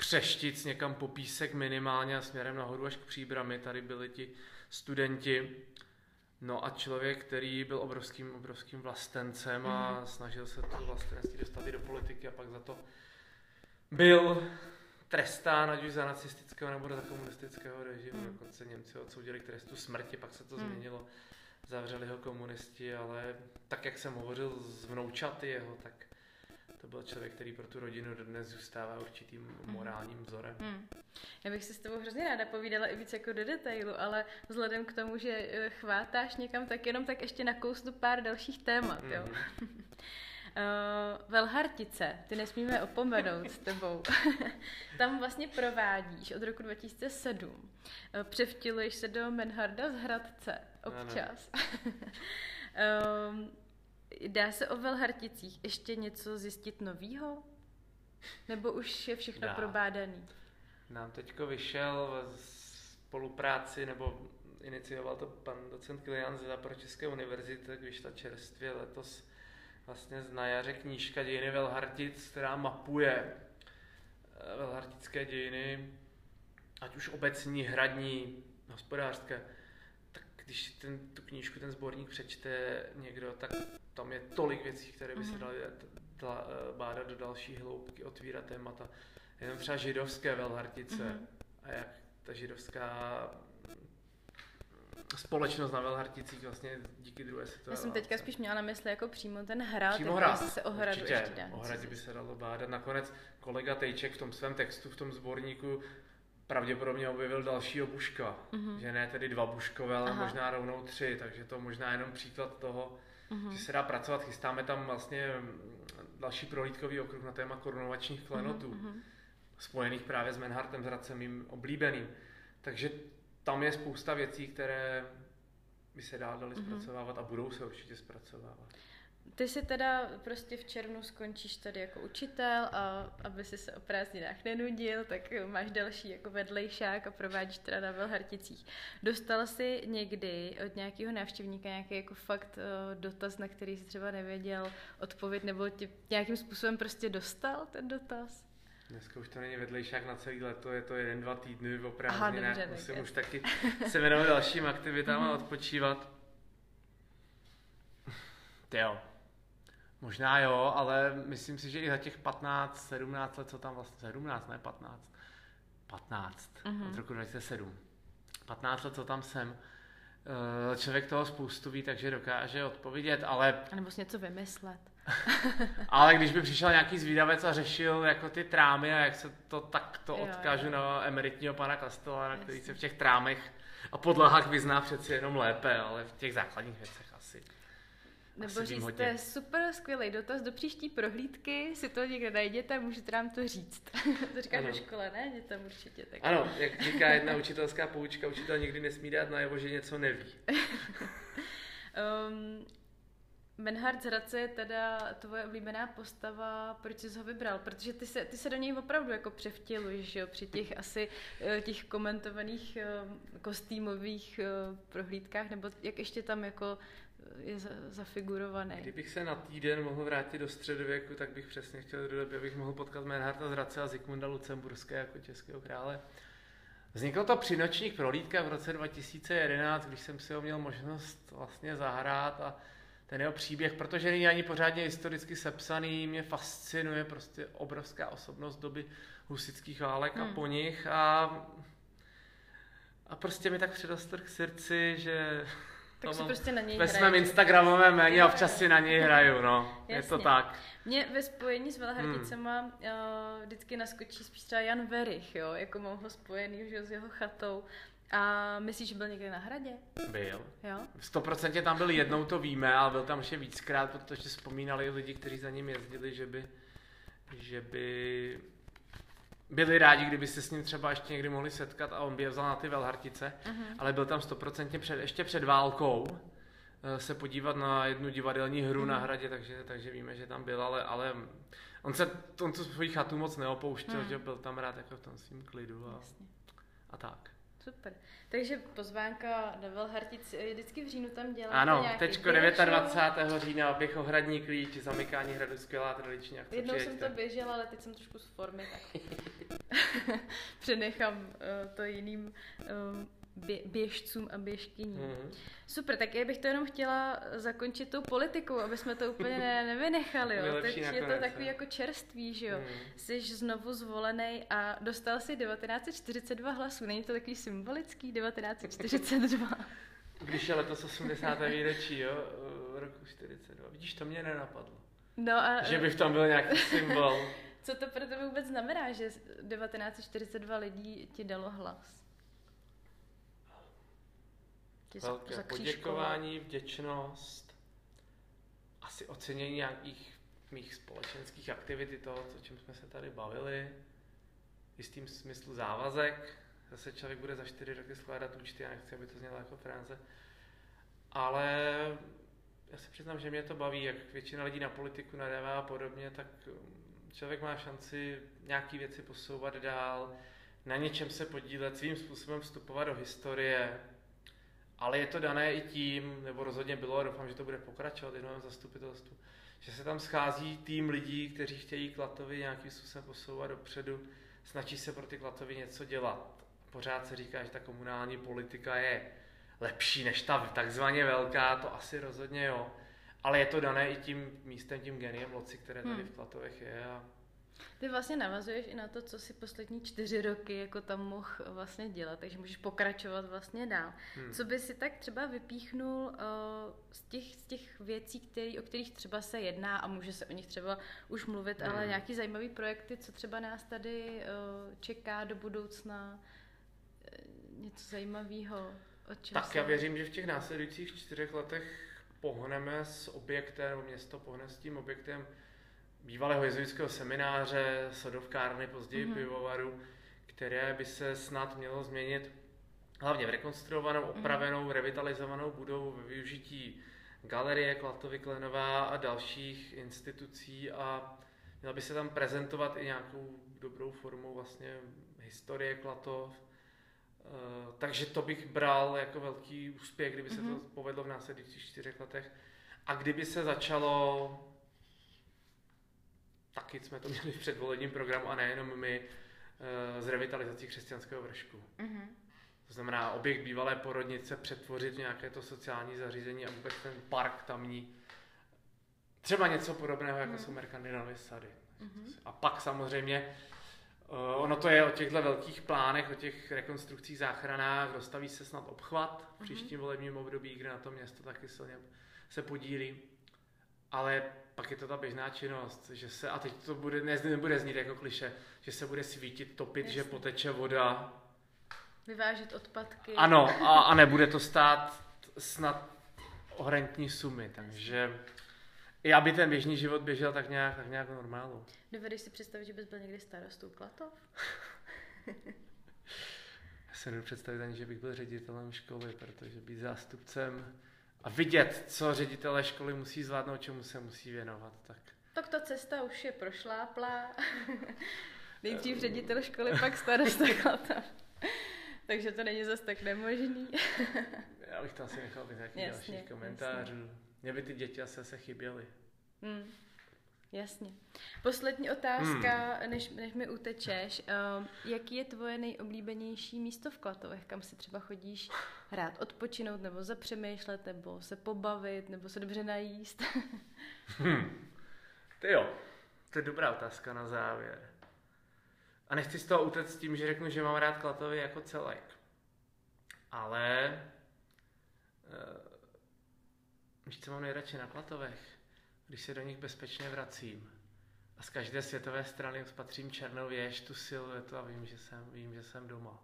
Přeštic někam po písek minimálně a směrem nahoru až k příbrami. Tady byli ti studenti. No a člověk, který byl obrovským, obrovským vlastencem a mm. snažil se to vlastenství dostat i do politiky a pak za to byl trestán, ať už za nacistického nebo za komunistického režimu. Hmm. Dokonce Němci odsoudili k trestu smrti, pak se to hmm. změnilo. Zavřeli ho komunisti, ale tak, jak jsem hovořil z vnoučaty jeho, tak to byl člověk, který pro tu rodinu dodnes zůstává určitým hmm. morálním vzorem. Hmm. Já bych si s tebou hrozně ráda povídala i víc jako do detailu, ale vzhledem k tomu, že eh, chvátáš někam, tak jenom tak ještě nakousnu pár dalších témat. Hmm. Jo. Uh, Velhartice, ty nesmíme opomenout s tebou. Tam vlastně provádíš od roku 2007. Uh, eh, převtiluješ se do Menharda z Hradce občas. um, dá se o Velharticích ještě něco zjistit novýho? Nebo už je všechno dá. probádaný? Nám teďko vyšel v spolupráci, nebo inicioval to pan docent Kilian Zeda pro České univerzity, tak vyšla čerstvě letos vlastně z na jaře knížka Dějiny Velhartic, která mapuje eh, velhartické dějiny, ať už obecní, hradní, hospodářské, tak když ten, tu knížku, ten sborník přečte někdo, tak tam je tolik věcí, které by se mhm. daly eh, bádat do další hloubky, otvírat témata. Jenom třeba židovské Velhartice mm-hmm. a jak ta židovská společnost na Velharticích vlastně díky druhé světové Já jsem teďka spíš měla na mysli jako přímo ten hrad, přímo hrad. se o hradu Určitě, ještě dá. O hradě by se dalo bádat. Nakonec kolega Tejček v tom svém textu, v tom sborníku pravděpodobně objevil další buška. Mm-hmm. Že ne tedy dva buškové, ale Aha. možná rovnou tři, takže to možná jenom příklad toho, mm-hmm. že se dá pracovat. Chystáme tam vlastně další prohlídkový okruh na téma korunovačních klenotů, mm-hmm. spojených právě s Menhartem, s Hradcem mým oblíbeným. Takže tam je spousta věcí, které by se dál daly mm-hmm. zpracovávat a budou se určitě zpracovávat. ty si teda prostě v červnu skončíš tady jako učitel a aby si se o prázdninách nenudil, tak máš další jako vedlejšák a provádíš teda na Velharticích. Dostal jsi někdy od nějakého návštěvníka nějaký jako fakt uh, dotaz, na který jsi třeba nevěděl odpověď, nebo tě nějakým způsobem prostě dostal ten dotaz? Dneska už to není vedlejšák na celý leto, je to jeden, dva týdny v prázdninách, musím už taky se věnovat dalším aktivitám a mhm. odpočívat. Jo, Možná jo, ale myslím si, že i za těch 15, 17 let, co tam vlastně, 17, ne 15, 15, mm-hmm. od roku 2007, 15 let, co tam jsem, eh, člověk toho spoustu ví, takže dokáže odpovědět, ale... A nebo si něco vymyslet. ale když by přišel nějaký zvídavec a řešil jako ty trámy a jak se to takto jo, odkážu jo. na emeritního pana Kastelana, který se v těch trámech a podlahách vyzná přeci jenom lépe, ale v těch základních věcech asi. Nebo říct, to je super skvělý dotaz, do příští prohlídky si to někde najděte můžete nám to říct. to říkáš ve škole, ne? Dětem určitě. Tak. Ano, jak říká jedna učitelská poučka, učitel nikdy nesmí dát najevo, že něco neví. um, Benhard z Hradce je teda tvoje oblíbená postava, proč jsi ho vybral? Protože ty se, ty se do něj opravdu jako převtěluješ, jo? Při těch asi eh, těch komentovaných eh, kostýmových eh, prohlídkách, nebo jak ještě tam jako je zafigurovaný. Kdybych se na týden mohl vrátit do středověku, tak bych přesně chtěl do doby, abych mohl potkat Menharta z Hradce a Zikmunda Lucemburské jako českého krále. Vzniklo to při nočních prohlídkách v roce 2011, když jsem si ho měl možnost vlastně zahrát a ten jeho příběh, protože není ani pořádně historicky sepsaný, mě fascinuje prostě obrovská osobnost doby husických válek hmm. a po nich a, a prostě mi tak předostr k srdci, že tak si prostě na něj Ve svém Instagramovém méně občas si na něj hraju, no. Jasně. Je to tak. Mě ve spojení s Velhardicema hmm. uh, vždycky naskočí spíš třeba Jan Verich, jo, jako mám ho spojený že, s jeho chatou. A myslíš, že byl někde na hradě? Byl. Jo? 100% tam byl jednou, to víme, ale byl tam ještě víckrát, protože vzpomínali lidi, kteří za ním jezdili, že by, že by byli rádi, kdyby se s ním třeba ještě někdy mohli setkat a on by je vzal na ty Velhartice, uh-huh. ale byl tam stoprocentně před, ještě před válkou eh, se podívat na jednu divadelní hru uh-huh. na hradě, takže, takže víme, že tam byl, ale, ale on se on tu svoji chatu moc neopouštěl, uh-huh. že byl tam rád jako v tom svým klidu a, a tak. Super. Takže pozvánka do Velhartic je vždycky v říjnu tam dělat Ano, teďko 29. října ohradní klíč, zamykání hradu, skvělá tradiční akce. Jednou jsem to běžela, ale teď jsem trošku z formy, tak přenechám uh, to jiným uh, bě- běžcům a běžkyním. Mm-hmm. Super, tak já bych to jenom chtěla zakončit tou politikou, aby jsme to úplně ne- nevynechali. Jo. Teď je to takový jako čerstvý, že jo. Mm. Jsi znovu zvolený a dostal si 1942 hlasů. Není to takový symbolický 1942? Když je letos 80. výročí, jo, roku 42. Vidíš, to mě nenapadlo. No a... Že by v tom byl nějaký symbol. Co to pro tebe vůbec znamená, že 1942 lidí ti dalo hlas? Velké poděkování, vděčnost, asi ocenění nějakých mých společenských aktivit, toho, o čem jsme se tady bavili, v jistým smyslu závazek, zase člověk bude za čtyři roky skládat účty, já nechci, aby to znělo jako France, ale já si přiznám, že mě to baví, jak většina lidí na politiku nadává a podobně, tak um, člověk má šanci nějaký věci posouvat dál, na něčem se podílet, svým způsobem vstupovat do historie, ale je to dané i tím, nebo rozhodně bylo, a doufám, že to bude pokračovat i novém zastupitelstvu, že se tam schází tým lidí, kteří chtějí Klatovi nějakým způsobem posouvat dopředu, snaží se pro ty Klatovy něco dělat. Pořád se říká, že ta komunální politika je lepší než ta takzvaně velká, to asi rozhodně jo. Ale je to dané i tím místem, tím geniem loci, které tady hmm. v Klatovech je a ty vlastně navazuješ i na to, co si poslední čtyři roky jako tam mohl vlastně dělat, takže můžeš pokračovat vlastně dál. Hmm. Co by si tak třeba vypíchnul uh, z, těch, z těch věcí, který, o kterých třeba se jedná a může se o nich třeba už mluvit, hmm. ale nějaký zajímavý projekty, co třeba nás tady uh, čeká do budoucna, uh, něco zajímavého? Tak já věřím, že v těch následujících čtyřech letech pohneme s objektem, město pohne s tím objektem bývalého jezuitského semináře, sodovkárny, později mm-hmm. pivovaru, které by se snad mělo změnit hlavně v rekonstruovanou, mhm. opravenou, mm-hmm. revitalizovanou budovu ve využití galerie Klatovy Klenová a dalších institucí a měla by se tam prezentovat i nějakou dobrou formou vlastně historie Klatov. Uh, takže to bych bral jako velký úspěch, kdyby se mm-hmm. to mhm. povedlo v následujících čtyřech letech. A kdyby se začalo, taky jsme to měli v předvolebním programu a nejenom my, uh, z revitalizací křesťanského vršku. Mm-hmm. To znamená objekt bývalé porodnice přetvořit v nějaké to sociální zařízení a vůbec ten park tamní. Třeba něco podobného, jako mm. jsou Mercandinovy sady. Mm-hmm. A pak samozřejmě uh, ono to je o těchto velkých plánech, o těch rekonstrukcích záchranách, dostaví se snad obchvat v mhm. příštím volebním období, kde na to město taky silně se podílí. Ale pak je to ta běžná činnost, že se, a teď to bude, ne, nebude znít jako kliše, že se bude svítit, topit, Jasně. že poteče voda. Vyvážet odpadky. Ano, a, a nebude to stát snad ohrantní sumy, takže i aby ten běžný život běžel tak nějak, tak nějak normálu. Dovedeš si představit, že bys byl někdy starostou Klatov? Já se nebudu představit ani, že bych byl ředitelem školy, protože být zástupcem a vidět, co ředitelé školy musí zvládnout, čemu se musí věnovat. Tak, tak ta cesta už je prošláplá. Nejdřív ředitel školy, pak starosta Klatov. Takže to není zase tak nemožný. Já bych to asi nechal být nějakých dalších komentářů. Jasně. Mě by ty děti asi se chyběly. Hmm. Jasně. Poslední otázka, hmm. než, než mi utečeš. Uh, jaký je tvoje nejoblíbenější místo v Klatovech, kam si třeba chodíš hrát, odpočinout, nebo zapřemýšlet, nebo se pobavit, nebo se dobře najíst? hmm. Ty jo, to je dobrá otázka na závěr. A nechci z toho utéct s tím, že řeknu, že mám rád Klatovy jako celek. Ale uh, víš, co mám nejradši na Klatovech? Když se do nich bezpečně vracím a z každé světové strany spatřím černou věž, tu siluetu a vím, že jsem, vím, že jsem doma.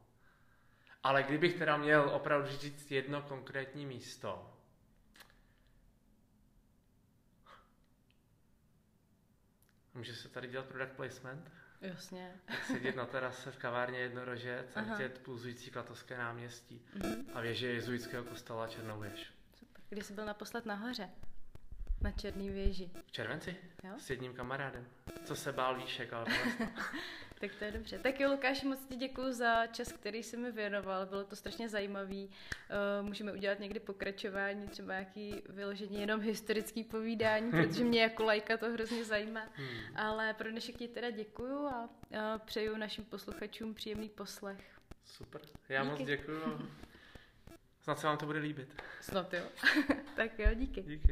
Ale kdybych teda měl opravdu říct jedno konkrétní místo, Může se tady dělat product placement? Jasně. Tak sedět na terase v kavárně Jednorožec a vidět pulzující klatovské náměstí mm-hmm. a věže jezuitského kostela Černou věž. Super. Kdy jsi byl naposled nahoře? Na Černý věži. V červenci? Jo? S jedním kamarádem. Co se bál výšek, ale Tak to je dobře. Tak jo, Lukáš, moc ti děkuji za čas, který jsi mi věnoval. Bylo to strašně zajímavý. Uh, můžeme udělat někdy pokračování, třeba nějaký vyložení jenom historický povídání, protože mě jako lajka to hrozně zajímá. Hmm. Ale pro dnešek ti teda děkuju a uh, přeju našim posluchačům příjemný poslech. Super. Já díky. moc děkuju. Snad se vám to bude líbit. Snad jo. tak jo, díky. Díky.